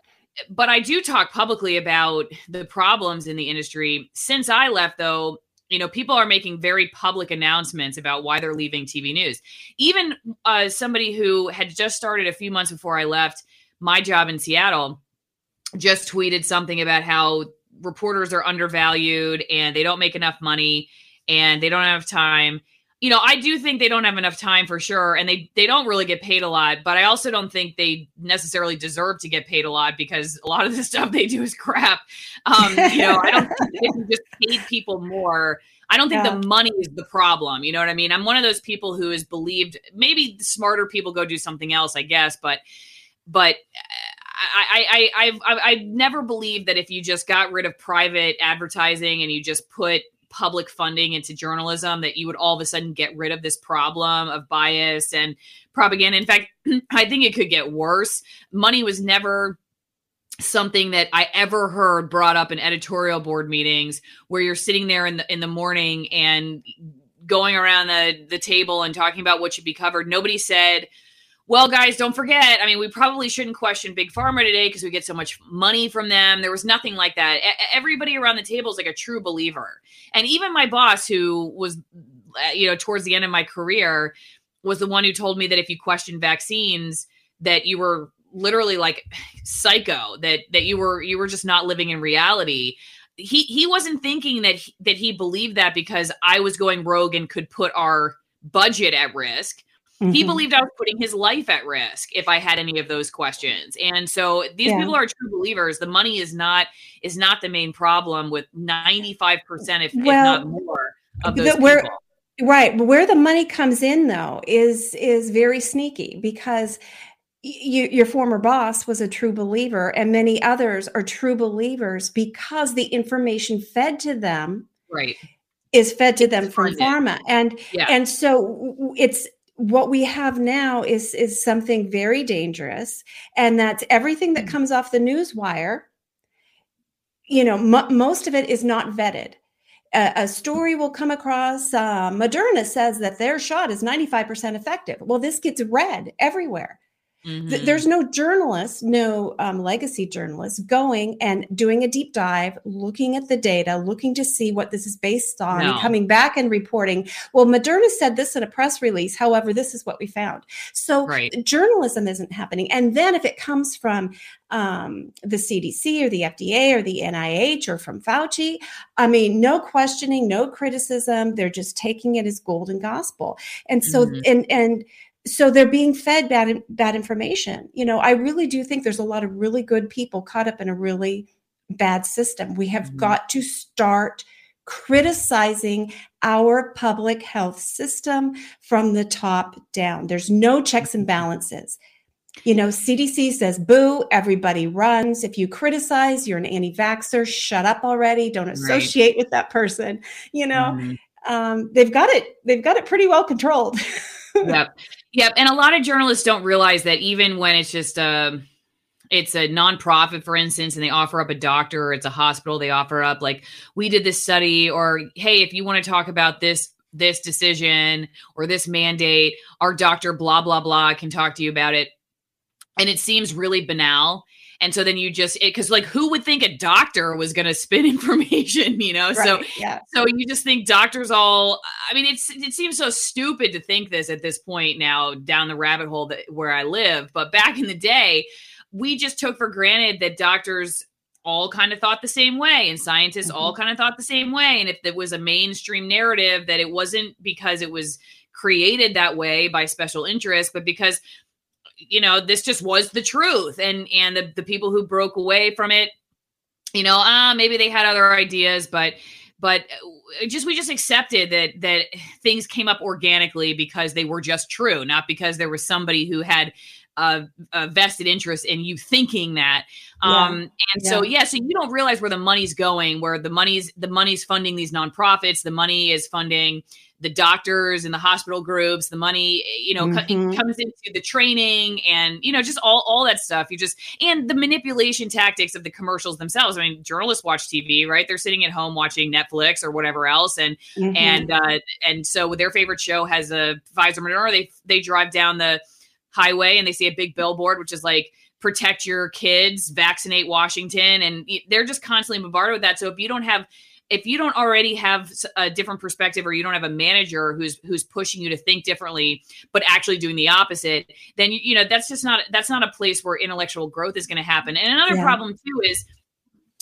but I do talk publicly about the problems in the industry. Since I left, though, you know, people are making very public announcements about why they're leaving TV news. Even uh, somebody who had just started a few months before I left my job in Seattle just tweeted something about how reporters are undervalued and they don't make enough money and they don't have time. You know, I do think they don't have enough time for sure, and they they don't really get paid a lot. But I also don't think they necessarily deserve to get paid a lot because a lot of the *laughs* stuff they do is crap. Um, you know, I don't *laughs* think if you just paid people more. I don't think Yeah. the money is the problem. You know what I mean? I'm one of those people who is believed. Maybe smarter people go do something else, I guess. But but I, I, I, I've, I've, I've never believed that if you just got rid of private advertising and you just put public funding into journalism, that you would all of a sudden get rid of this problem of bias and propaganda. In fact, *clears throat* I think it could get worse. Money was never something that I ever heard brought up in editorial board meetings where you're sitting there in the in the morning and going around the the table and talking about what should be covered. Nobody said, well, guys, don't forget. I mean, we probably shouldn't question Big Pharma today because we get so much money from them. There was nothing like that. Everybody around the table is like a true believer. And even my boss, who was, uh, you know, towards the end of my career, was the one who told me that if you question vaccines, that you were literally like psycho that that you were you were just not living in reality he he wasn't thinking that he, that he believed that because I was going rogue and could put our budget at risk. He Mhm. believed I was putting his life at risk if I had any of those questions. And so these Yeah. people are true believers. The money is not is not the main problem with 95% if, if not more of those where- people. Right. But where the money comes in though is is very sneaky because you, your former boss was a true believer and many others are true believers because the information fed to them Right. is fed to them from pharma and Yeah. and so it's what we have now is is something very dangerous and that's everything that Mm. comes off the news wire you know mo most of it is not vetted. A, a story will come across uh, moderna says that their shot is 95% effective. Well this gets read everywhere Mhm. there's no journalist, no um, legacy journalist going and doing a deep dive, looking at the data, looking to see what this is based on, No. coming back and reporting. Well, Moderna said this in a press release. However, this is what we found. So Right. journalism isn't happening. And then if it comes from um, the CDC or the FDA or the NIH or from Fauci, I mean, no questioning, no criticism. They're just taking it as golden gospel. And so, Mhm. and and so they're being fed bad bad information. You know i really do think there's a lot of really good people caught up in a really bad system. We have Mhm. got to start criticizing our public health system from the top down. There's no checks and balances. You know cdc says boo everybody runs. If you criticize you're an anti-vaxxer. Shut up already. Don't associate with that person. You know Mhm. um, they've got it they've got it pretty well controlled. *laughs* Yep yep and a lot of journalists don't realize that even when it's just um it's a nonprofit for instance and they offer up a doctor or it's a hospital they offer up like we did this study or hey if you want to talk about this this decision or this mandate our doctor blah blah blah can talk to you about it. And it seems really banal and so then you just because like who would think a doctor was going to spin *laughs* information you know? So yeah. so you just think doctors all I mean it's it seems so stupid to think this at this point now down the rabbit hole that where I live but back in the day we just took for granted that doctors all kind of thought the same way and scientists all mm-hmm. kind of thought the same way. And if there was a mainstream narrative that it wasn't because it was created that way by special interest, but because you know this just was the truth and and the, the people who broke away from it you know ah maybe they had other ideas but but uh, just we just accepted that that things came up organically because they were just true not because there was somebody who had a, a vested interest in you thinking that Yeah. um and so Yeah. yeah so you don't realize where the money's going where the money's the money's funding these nonprofits the money is funding the doctors and the hospital groups the money you know co- Mhm. it comes into the training and you know just all all that stuff. You just and the manipulation tactics of the commercials themselves. I mean journalists watch tv right? They're sitting at home watching netflix or whatever else. And Mhm. and uh and so their favorite show has a Pfizer Moderna. They they drive down the highway and they see a big billboard which is like protect your kids vaccinate Washington. And they're just constantly bombarded with that. So if you don't have if you don't already have a different perspective or you don't have a manager who's who's pushing you to think differently but actually doing the opposite then you, you know that's just not that's not a place where intellectual growth is going to happen and another Yeah. problem too is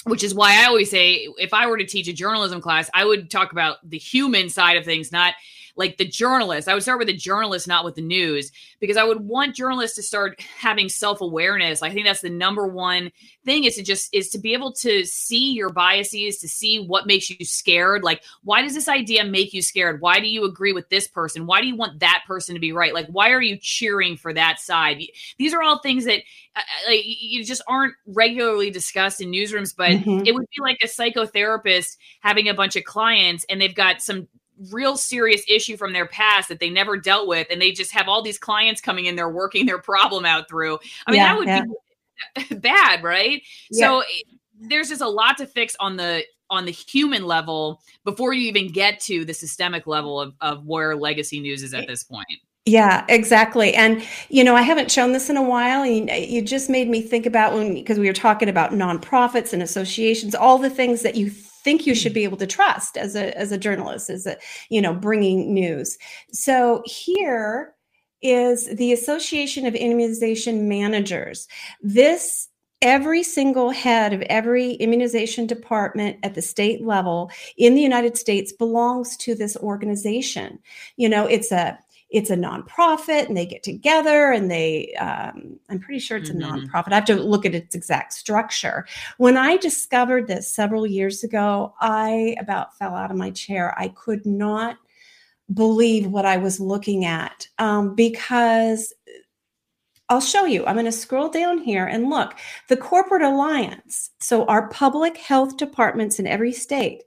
which is why I always say if I were to teach a journalism class, I would talk about the human side of things, not like the journalist. I would start with the journalist, not with the news, because I would want journalists to start having self-awareness. I think that's the number one thing is to just is to be able to see your biases, to see what makes you scared. Like, why does this idea make you scared? Why do you agree with this person? Why do you want that person to be right? Like, why are you cheering for that side? These are all things that uh, like you just aren't regularly discussed in newsrooms, but Mhm. it would be like a psychotherapist having a bunch of clients and they've got some real serious issue from their past that they never dealt with and they just have all these clients coming in they're working their problem out through i mean Yeah, that would yeah. be *laughs* bad right Yeah. so there's just a lot to fix on the on the human level before you even get to the systemic level of, of where legacy news is at this point Yeah, exactly. And you know, I haven't shown this in a while. You, you just made me think about when because we were talking about nonprofits and associations, all the things that you think you should be able to trust as a as a journalist, as a you know, bringing news. So here is the Association of Immunization Managers. This every single head of every immunization department at the state level in the United States belongs to this organization. You know, it's a it's a nonprofit and they get together and they um, i'm pretty sure it's a Mhm. nonprofit i have to look at its exact structure when i discovered this several years ago i about fell out of my chair i could not believe what i was looking at um, because I'll show you. I'm going to scroll down here and look. The corporate alliance, so our public health departments in every state,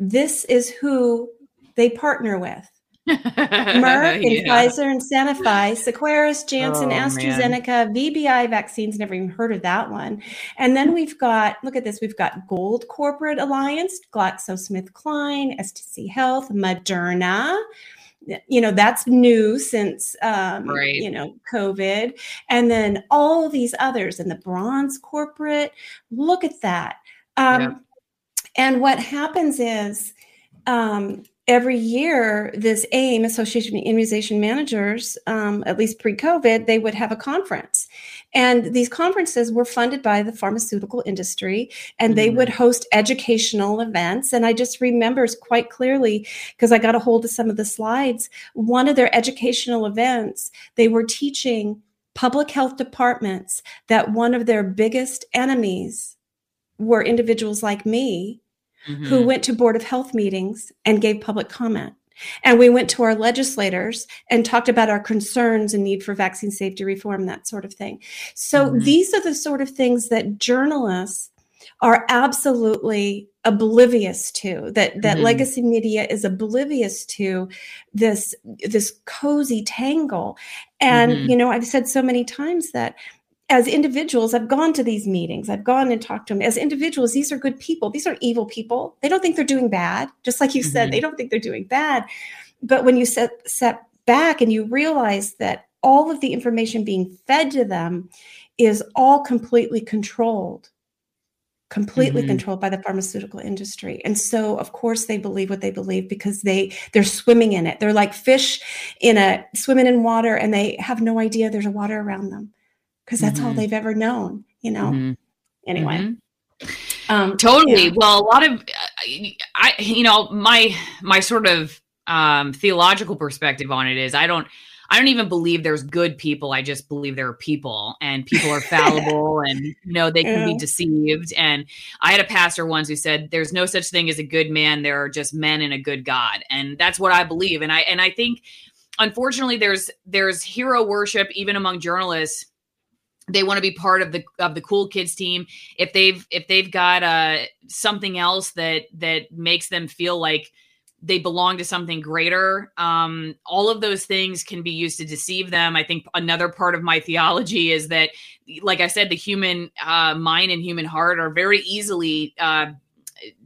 this is who they partner with. Merck *laughs* and Yeah. Pfizer and Sanofi, *laughs* Seqirus, Janssen, Oh, man. AstraZeneca, VBI vaccines, never even heard of that one. And then we've got, look at this, we've got Gold Corporate Alliance, GlaxoSmithKline, STC Health, Moderna. You know, that's new since, um, Right. you know, COVID. And then all these others and the Bronze Corporate. Look at that. Um, Yep. And what happens is, um, every year, this AIM, Association of Immunization Managers, um, at least pre COVID, they would have a conference. And these conferences were funded by the pharmaceutical industry, and they Mhm. would host educational events. And I just remember quite clearly because I got a hold of some of the slides. One of their educational events, they were teaching public health departments that one of their biggest enemies were individuals like me who Mhm. went to Board of Health meetings and gave public comment. And we went to our legislators and talked about our concerns and need for vaccine safety reform, that sort of thing. So Mhm. these are the sort of things that journalists are absolutely oblivious to that that Mhm. legacy media is oblivious to this this cozy tangle and Mhm. you know i've said so many times that as individuals, I've gone to these meetings. I've gone and talked to them. As individuals, these are good people. These aren't evil people. They don't think they're doing bad. Just like you said, Mhm. they don't think they're doing bad. But when you set set back and you realize that all of the information being fed to them is all completely controlled, completely Mhm. controlled by the pharmaceutical industry. And so of course they believe what they believe because they they're swimming in it. They're like fish in a swimming in water and they have no idea there's a water around them because that's all Mhm. they've ever known, you know. Mhm. Anyway, Mhm. um, totally yeah. well a lot of i you know my my sort of um theological perspective on it is i don't i don't even believe there's good people i just believe there are people and people are *laughs* fallible and you know they can be deceived and i had a pastor once who said there's no such thing as a good man there are just men and a good god and that's what i believe and i and i think unfortunately there's there's hero worship even among journalists they want to be part of the of the cool kids team. If they've if they've got uh something else that that makes them feel like they belong to something greater um all of those things can be used to deceive them. I think another part of my theology is that like i said the human uh mind and human heart are very easily uh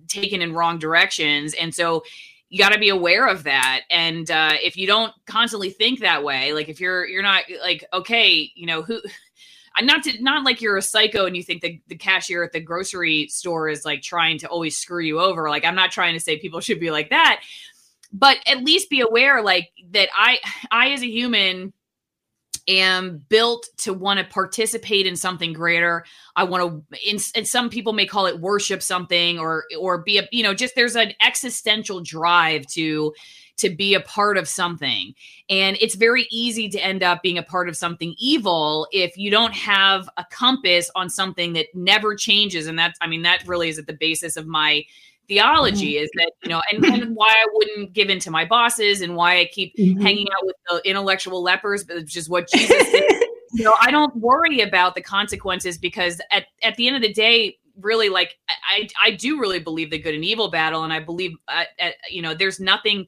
taken in wrong directions. And so you got to be aware of that. And uh if you don't constantly think that way like if you're you're not like okay you know who Uh, not to not like you're a psycho and you think the, the cashier at the grocery store is like trying to always screw you over. Like I'm not trying to say people should be like that, but at least be aware like that I I as a human am built to want to participate in something greater. I want to in, and some people may call it worship something or or be a you know just there's an existential drive to to be a part of something. And it's very easy to end up being a part of something evil if you don't have a compass on something that never changes. And that's, I mean, that really is at the basis of my theology is that, you know, and, and why I wouldn't give in to my bosses and why I keep Mhm. hanging out with the intellectual lepers, which is what Jesus did. You know, I don't worry about the consequences because at, at the end of the day, really like I, I do really believe the good and evil battle. And I believe, uh, uh, you know, there's nothing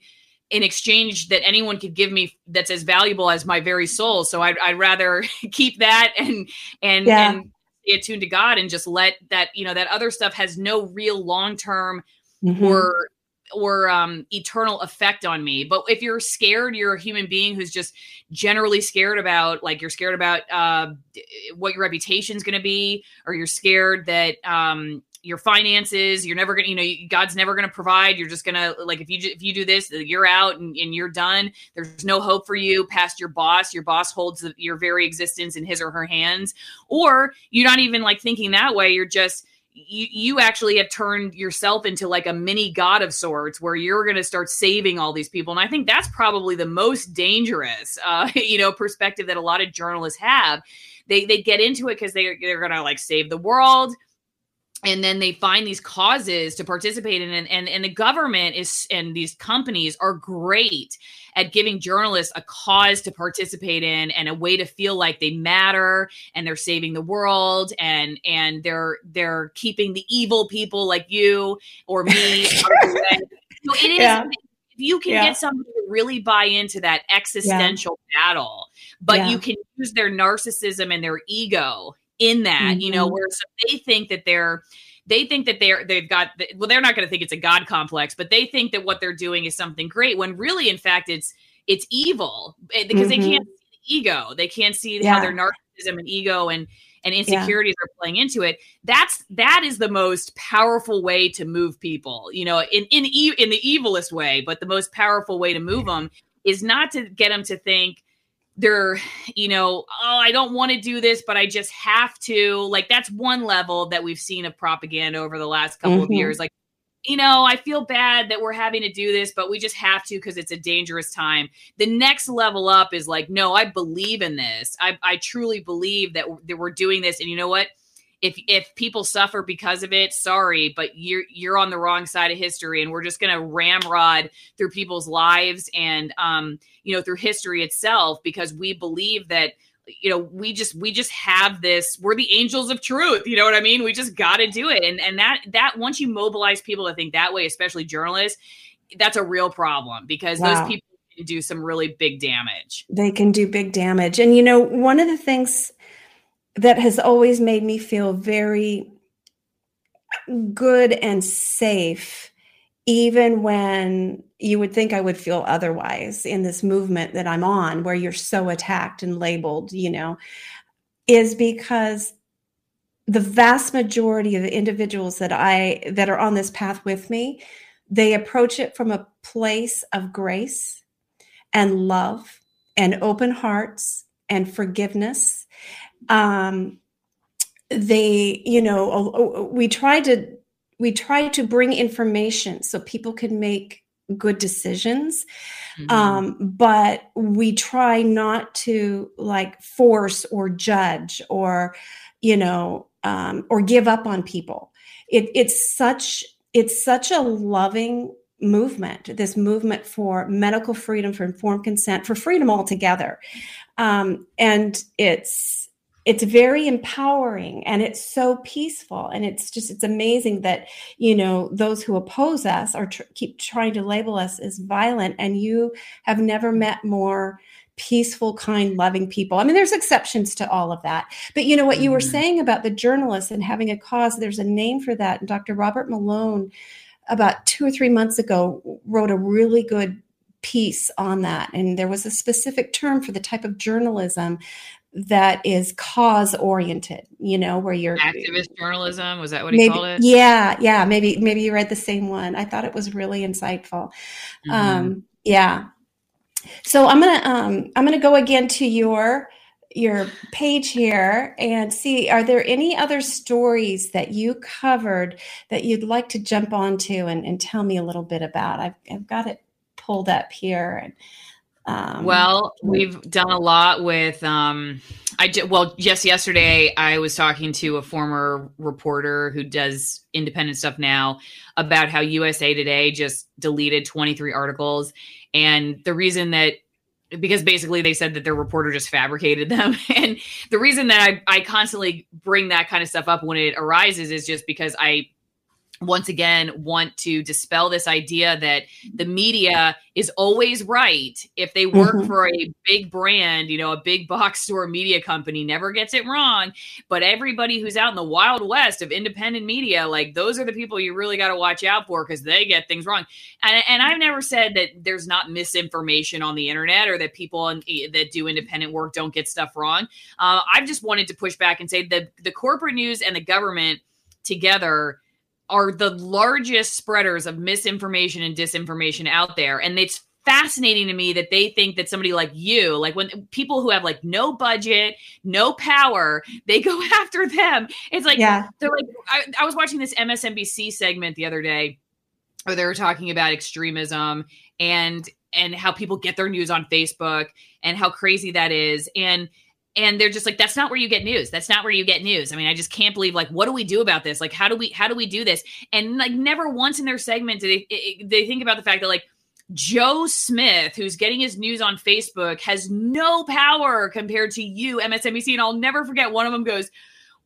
in exchange that anyone could give me that's as valuable as my very soul. So I'd, I'd rather *laughs* keep that and and Yeah. and stay attuned to God and just let that you know that other stuff has no real long term Mhm. or or um eternal effect on me but if you're scared you're a human being who's just generally scared about like you're scared about uh what your reputation's going to be or you're scared that um your finances you're never gonna you know god's never gonna provide. You're just gonna like if you if you do this you're out and, and you're done there's no hope for you past your boss. Your boss holds the, your very existence in his or her hands. Or you're not even like thinking that way. You're just you you actually have turned yourself into like a mini god of sorts where you're going to start saving all these people. And i think that's probably the most dangerous uh *laughs* you know perspective that a lot of journalists have. They they get into it because they they're going to like save the world and then they find these causes to participate in and, and and the government is and these companies are great at giving journalists a cause to participate in and a way to feel like they matter and they're saving the world and and they're they're keeping the evil people like you or me out of the way. so it is Yeah. if you can Yeah. get somebody to really buy into that existential battle but Yeah. you can use their narcissism and their ego in that you know Mhm. where so they think that they're they think that they're they've got well they're not going to think it's a god complex but they think that what they're doing is something great when really in fact it's it's evil eh, because they Mhm. can't see the ego they can't see Yeah. how their narcissism and ego and and insecurities are playing into it that's that is the most powerful way to move people you know in in e- in the evilest way but the most powerful way to move them is not to get them to think they're you know oh i don't want to do this but i just have to. Like that's one level that we've seen of propaganda over the last couple of Mhm. years. Like you know i feel bad that we're having to do this but we just have to because it's a dangerous time. The next level up is like no i believe in this. I, I truly believe that, that we're doing this. And you know what if if people suffer because of it sorry but you're you're on the wrong side of history and we're just going to ramrod through people's lives and um you know through history itself because we believe that you know we just we just have this we're the angels of truth you know what i mean we just got to do it and and that that once you mobilize people to think that way especially journalists that's a real problem because Wow. those people can do some really big damage they can do big damage. And you know, one of the things that has always made me feel very good and safe, even when you would think I would feel otherwise in this movement that I'm on, where you're so attacked and labeled, you know, is because the vast majority of the individuals that I that are on this path with me, they approach it from a place of grace and love and open hearts and forgiveness. Um, they, you know, we try to we try to bring information so people can make good decisions. Mhm. um, but we try not to like force or judge or you know um, or give up on people. It, it's such it's such a loving movement this movement for medical freedom for informed consent for freedom altogether. Um, and it's it's very empowering and it's so peaceful. And it's just it's amazing that you know those who oppose us or tr- keep trying to label us as violent and you have never met more peaceful kind loving people. I mean there's exceptions to all of that. But you know what you were Mhm. saying about the journalists and having a cause there's a name for that. And dr robert malone about two or three months ago wrote a really good piece on that. And there was a specific term for the type of journalism that is cause oriented you know where you're activist journalism was that what he maybe called it? yeah yeah maybe maybe you read the same one. I thought it was really insightful. Mhm. um yeah. So i'm gonna um i'm gonna go again to your your page here and see are there any other stories that you covered that you'd like to jump onto and, and tell me a little bit about? I've, I've got it pulled up here and um, well, we've done a lot with um I ju- well, just yesterday I was talking to a former reporter who does independent stuff now about how USA Today just deleted 23 articles. And the reason that because basically they said that their reporter just fabricated them. *laughs* And the reason that I, I constantly bring that kind of stuff up when it arises is just because i once again want to dispel this idea that the media is always right. If they work Mhm. for a big brand you know a big box store media company never gets it wrong. But everybody who's out in the wild west of independent media like those are the people you really got to watch out for because they get things wrong. And, and i've never said that there's not misinformation on the internet or that people in, that do independent work don't get stuff wrong. Uh, i've just wanted to push back and say the the corporate news and the government together are the largest spreaders of misinformation and disinformation out there. And it's fascinating to me that they think that somebody like you like when people who have like no budget no power they go *laughs* after them. It's like Yeah. they're like I, I was watching this msnbc segment the other day where they were talking about extremism and and how people get their news on facebook and how crazy that is. And and they're just like that's not where you get news that's not where you get news i mean i just can't believe like what do we do about this like how do we how do we do this and like never once in their segment do they it- they think about the fact that like Joe Smith, who's getting his news on Facebook, has no power compared to you, MSNBC. And I'll never forget one of them goes,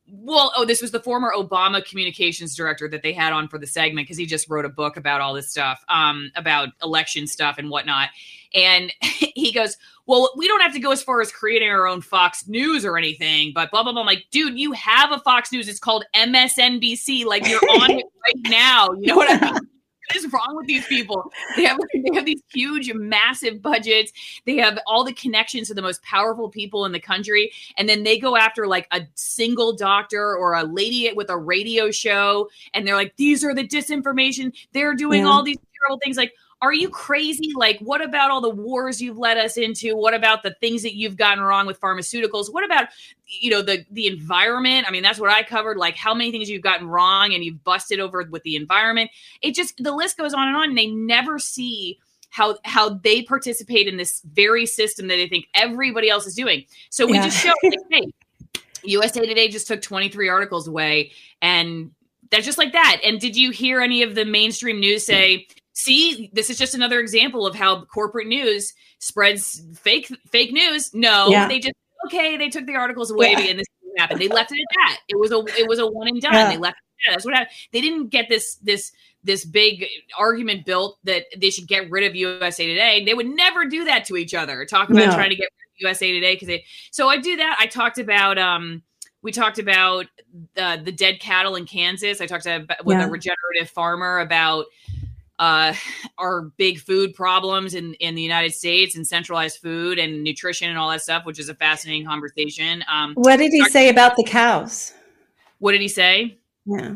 Well, oh, this was the former Obama communications director that they had on for the segment because he just wrote a book about all this stuff, um, about election stuff and whatnot. And *laughs* he goes, Well, we don't have to go as far as creating our own Fox News or anything, but blah, blah, blah. I'm like, dude, you have a Fox News. It's called MSNBC. Like you're on it *laughs* right now. You know what I mean? *laughs* What is wrong with these people? They have they have these huge, massive budgets. They have all the connections to the most powerful people in the country, and then they go after like a single doctor or a lady with a radio show, and they're like, "These are the disinformation. They're doing Yeah. all these terrible things." Like, are you crazy? Like, what about all the wars you've led us into? What about the things that you've gotten wrong with pharmaceuticals? What about you know the the environment? I mean, that's what I covered. Like, how many things you've gotten wrong and you've busted over with the environment? It just the list goes on and on. And they never see how how they participate in this very system that they think everybody else is doing. So we Yeah. just show, like, hey, USA Today just took 23 articles away, and that's just like that. And did you hear any of the mainstream news say, "See, this is just another example of how corporate news spreads fake fake news"? No, Yeah. they just okay. They took the articles away, Yeah. and this happened. They left it at that. It was a it was a one and done. Yeah. They left. It at that. That's what happened. They didn't get this this this big argument built that they should get rid of USA Today. They would never do that to each other. Talk about No. trying to get rid of USA Today because they. So I do that. I talked about um we talked about uh, the dead cattle in Kansas. I talked to, with Yeah. a regenerative farmer about uh, our big food problems in, in the United States and centralized food and nutrition and all that stuff, which is a fascinating conversation. Um, What did he say about the cows? what did he say? Yeah.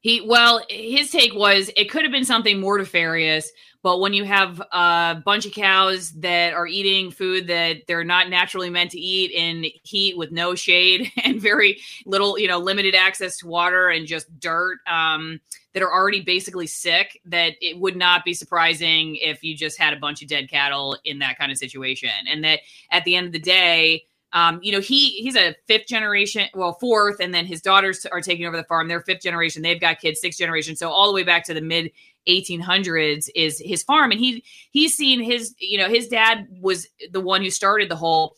He well, his take was it could have been something more nefarious, but when you have a bunch of cows that are eating food that they're not naturally meant to eat in heat with no shade *laughs* and very little, you know, limited access to water and just dirt, um, that are already basically sick, that it would not be surprising if you just had a bunch of dead cattle in that kind of situation, and that at the end of the day, um, you know, he he's a fifth generation, well, fourth, and then his daughters are taking over the farm. They're fifth generation. They've got kids, sixth generation. So all the way back to the mid 1800s is his farm, and he he's seen his, you know, his dad was the one who started the whole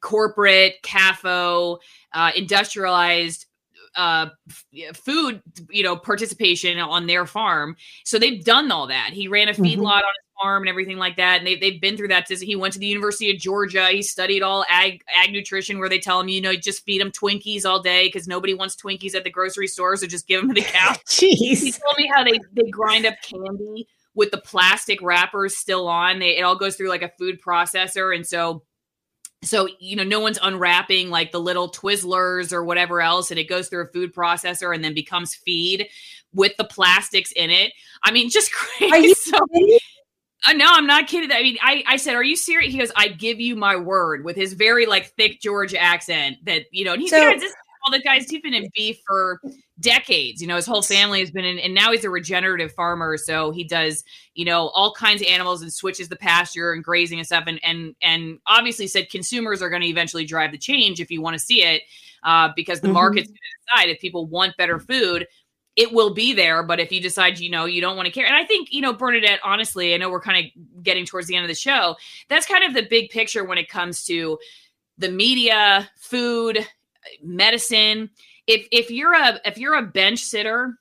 corporate CAFO uh, industrialized uh food you know participation on their farm so they've done all that he ran a feedlot Mhm. on his farm and everything like that and they, they've been through that he went to the university of georgia he studied all ag ag nutrition where they tell him you know just feed them twinkies all day because nobody wants twinkies at the grocery store so just give them to the cow *laughs* Jeez. he told me how they they grind up candy with the plastic wrappers still on. They it all goes through like a food processor, and so so you know no one's unwrapping like the little Twizzlers or whatever else, and it goes through a food processor and then becomes feed with the plastics in it. I mean, just crazy. *laughs* Are you so, uh, no, I'm not kidding. I mean, I, I said, "Are you serious?" He goes, "I give you my word," with his very like thick Georgia accent. That you know, and he's So- this all the guys. He's been in beef for decades. You know, his whole family has been in, and now he's a regenerative farmer. So he does, you know, all kinds of animals and switches the pasture and grazing and stuff. And and and obviously said consumers are going to eventually drive the change if you want to see it, uh, because the Mhm. market's going to decide if people want better food it will be there. But if you decide, you know, you don't want to care. And I think, you know, Bernadette, honestly, I know we're kind of getting towards the end of the show. That's kind of the big picture when it comes to the media, food, medicine. If if you're a if you're a bench sitter,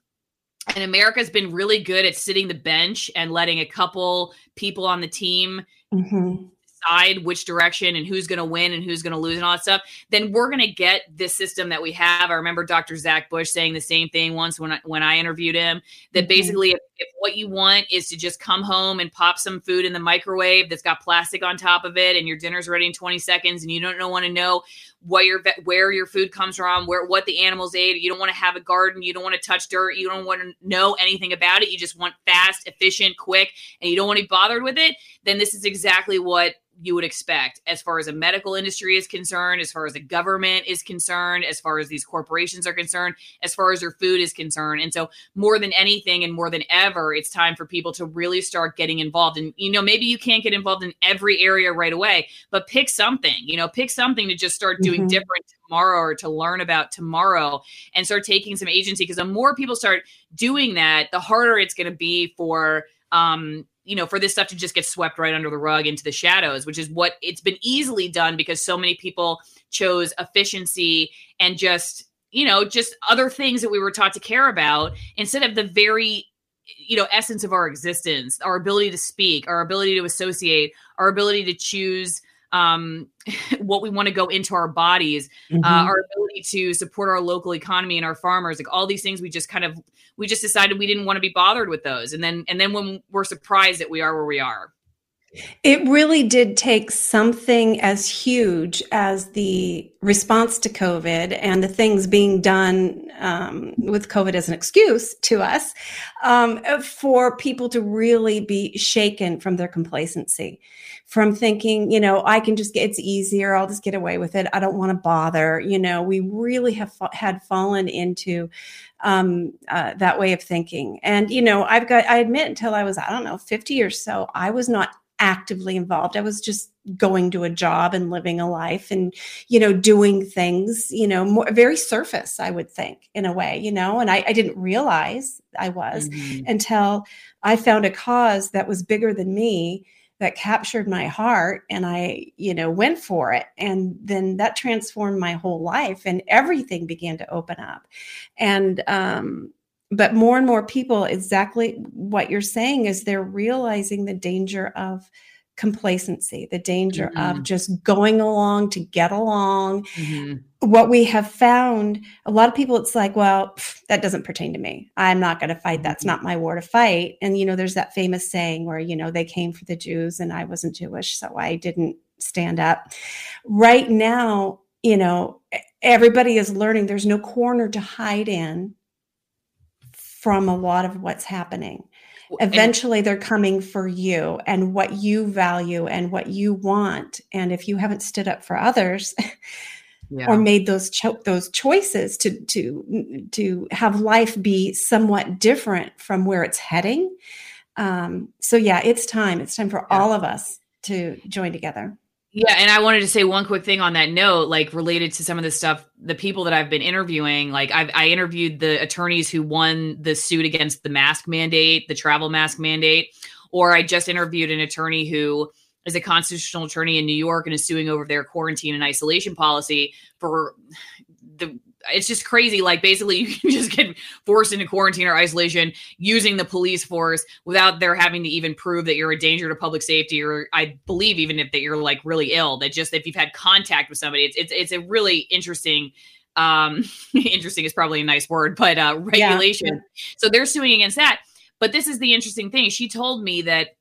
and America's been really good at sitting the bench and letting a couple people on the team Mhm. decide which direction and who's going to win and who's going to lose and all that stuff, then we're going to get this system that we have. I remember Dr. Zach Bush saying the same thing once when I, when I interviewed him that Mhm. basically if, if what you want is to just come home and pop some food in the microwave that's got plastic on top of it and your dinner's ready in 20 seconds and you don't want to know what your where your food comes from, where what the animals ate, you don't want to have a garden, you don't want to touch dirt, you don't want to know anything about it, you just want fast, efficient, quick, and you don't want to be bothered with it, then this is exactly what you would expect as far as a medical industry is concerned, as far as the government is concerned, as far as these corporations are concerned, as far as your food is concerned. And so, more than anything and more than ever, it's time for people to really start getting involved. And, you know, maybe you can't get involved in every area right away, but pick something, you know, pick something to just start doing Mhm. different tomorrow or to learn about tomorrow and start taking some agency. Because the more people start doing that, the harder it's going to be for, um, you know, for this stuff to just get swept right under the rug into the shadows, which is what it's been easily done because so many people chose efficiency and just, you know, just other things that we were taught to care about instead of the very, you know, essence of our existence, our ability to speak, our ability to associate, our ability to choose um *laughs* what we want to go into our bodies uh, Mhm. our ability to support our local economy and our farmers like all these things we just kind of we just decided we didn't want to be bothered with those and then and then when we're surprised that we are where we are It really did take something as huge as the response to COVID and the things being done um, with COVID as an excuse to us um, for people to really be shaken from their complacency, from thinking, you know, I can just get, it's easier, I'll just get away with it, I don't want to bother. You know, we really have fa- had fallen into um, uh, that way of thinking. And, you know, I've got, I admit until I was, I don't know, 50 or so, I was not actively involved. I was just going to a job and living a life and, you know, doing things, you know, more very surface, I would think, in a way, you know, and I, I didn't realize I was until I found a cause that was bigger than me that captured my heart and I, you know, went for it. And then that transformed my whole life and everything began to open up. And, um, but more and more people, exactly what you're saying is they're realizing the danger of complacency, the danger of Mhm. just going along to get along. Mhm. What we have found, a lot of people, it's like, well, pff, that doesn't pertain to me. I'm not going to fight. That's not my war to fight. And, you know, there's that famous saying where, you know, they came for the Jews and I wasn't Jewish, so I didn't stand up. Right now, you know, everybody is learning there's no corner to hide in from a lot of what's happening eventually they're coming for you and what you value and what you want and if you haven't stood up for others *laughs* yeah. or made those cho- those choices to to to have life be somewhat different from where it's heading um so yeah it's time it's time for Yeah. all of us to join together Yeah, and I wanted to say one quick thing on that note, like related to some of the stuff, the people that I've been interviewing. Like I've I interviewed the attorneys who won the suit against the mask mandate, the travel mask mandate, or I just interviewed an attorney who is a constitutional attorney in New York and is suing over their quarantine and isolation policy for it's just crazy. Like basically *laughs* you can just get forced into quarantine or isolation using the police force without their having to even prove that you're a danger to public safety or I believe even if that you're like really ill that just if you've had contact with somebody it's it's, it's a really interesting um *laughs* interesting is probably a nice word but uh regulation. so they're suing against that. But this is the interesting thing. She told me that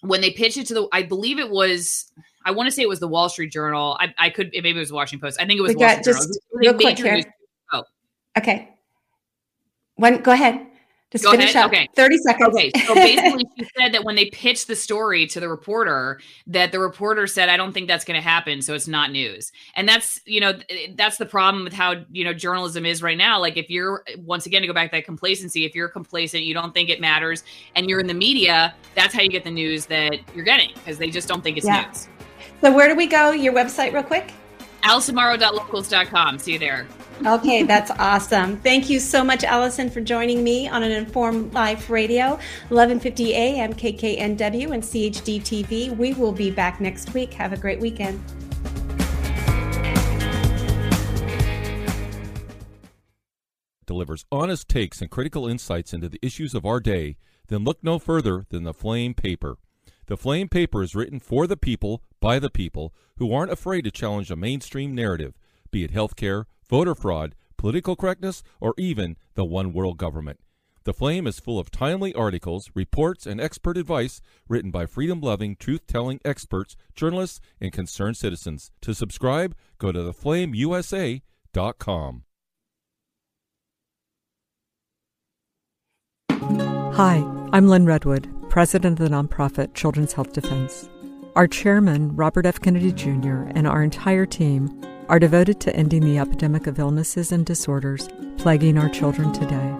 when they pitched it to the I believe it was I want to say it was the Wall Street Journal I, I could maybe it was Washington Post I think it was We Wall got Street Journal. just a real quick here. news- oh. okay one go ahead just Go finish ahead. up Okay. 30 seconds Okay, so basically, she *laughs* said that when they pitched the story to the reporter, that the reporter said, "I don't think that's going to happen, so it's not news." And that's you know that's the problem with how you know journalism is right now. Like if you're once again to go back to that complacency, if you're complacent, you don't think it matters, and you're in the media, that's how you get the news that you're getting because they just don't think it's Yeah. news. So where do we go your website real quick alisonmorrow.locals.com. See you there. Okay, that's awesome. Thank you so much, Alison, for joining me on an Informed Life Radio, 1150 AM, KKNW, and CHD TV. We will be back next week. Have a great weekend. delivers honest takes and critical insights into the issues of our day, then look no further than the Flame Paper. The Flame Paper is written for the people, by the people, who aren't afraid to challenge a mainstream narrative, be it healthcare, voter fraud, political correctness, or even the one world government. The Flame is full of timely articles, reports, and expert advice written by freedom loving, truth telling experts, journalists, and concerned citizens. To subscribe, go to theflameusa.com. Hi, I'm Lyn Redwood, president of the nonprofit Children's Health Defense. Our chairman, Robert F. Kennedy Jr., and our entire team are devoted to ending the epidemic of illnesses and disorders plaguing our children today.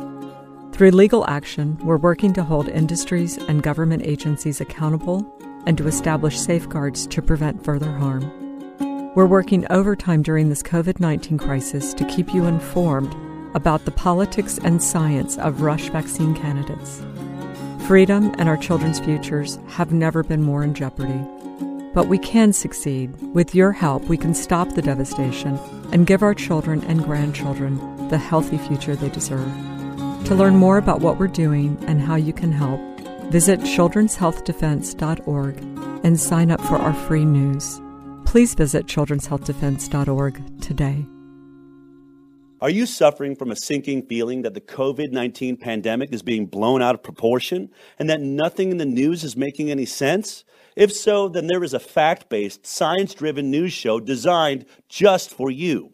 Through legal action, we're working to hold industries and government agencies accountable and to establish safeguards to prevent further harm. We're working overtime during this COVID 19 crisis to keep you informed about the politics and science of rush vaccine candidates. Freedom and our children's futures have never been more in jeopardy. But we can succeed. With your help, we can stop the devastation and give our children and grandchildren the healthy future they deserve. To learn more about what we're doing and how you can help, visit children'shealthdefense.org and sign up for our free news. Please visit children'shealthdefense.org today. Are you suffering from a sinking feeling that the COVID 19 pandemic is being blown out of proportion and that nothing in the news is making any sense? If so, then there is a fact based, science driven news show designed just for you.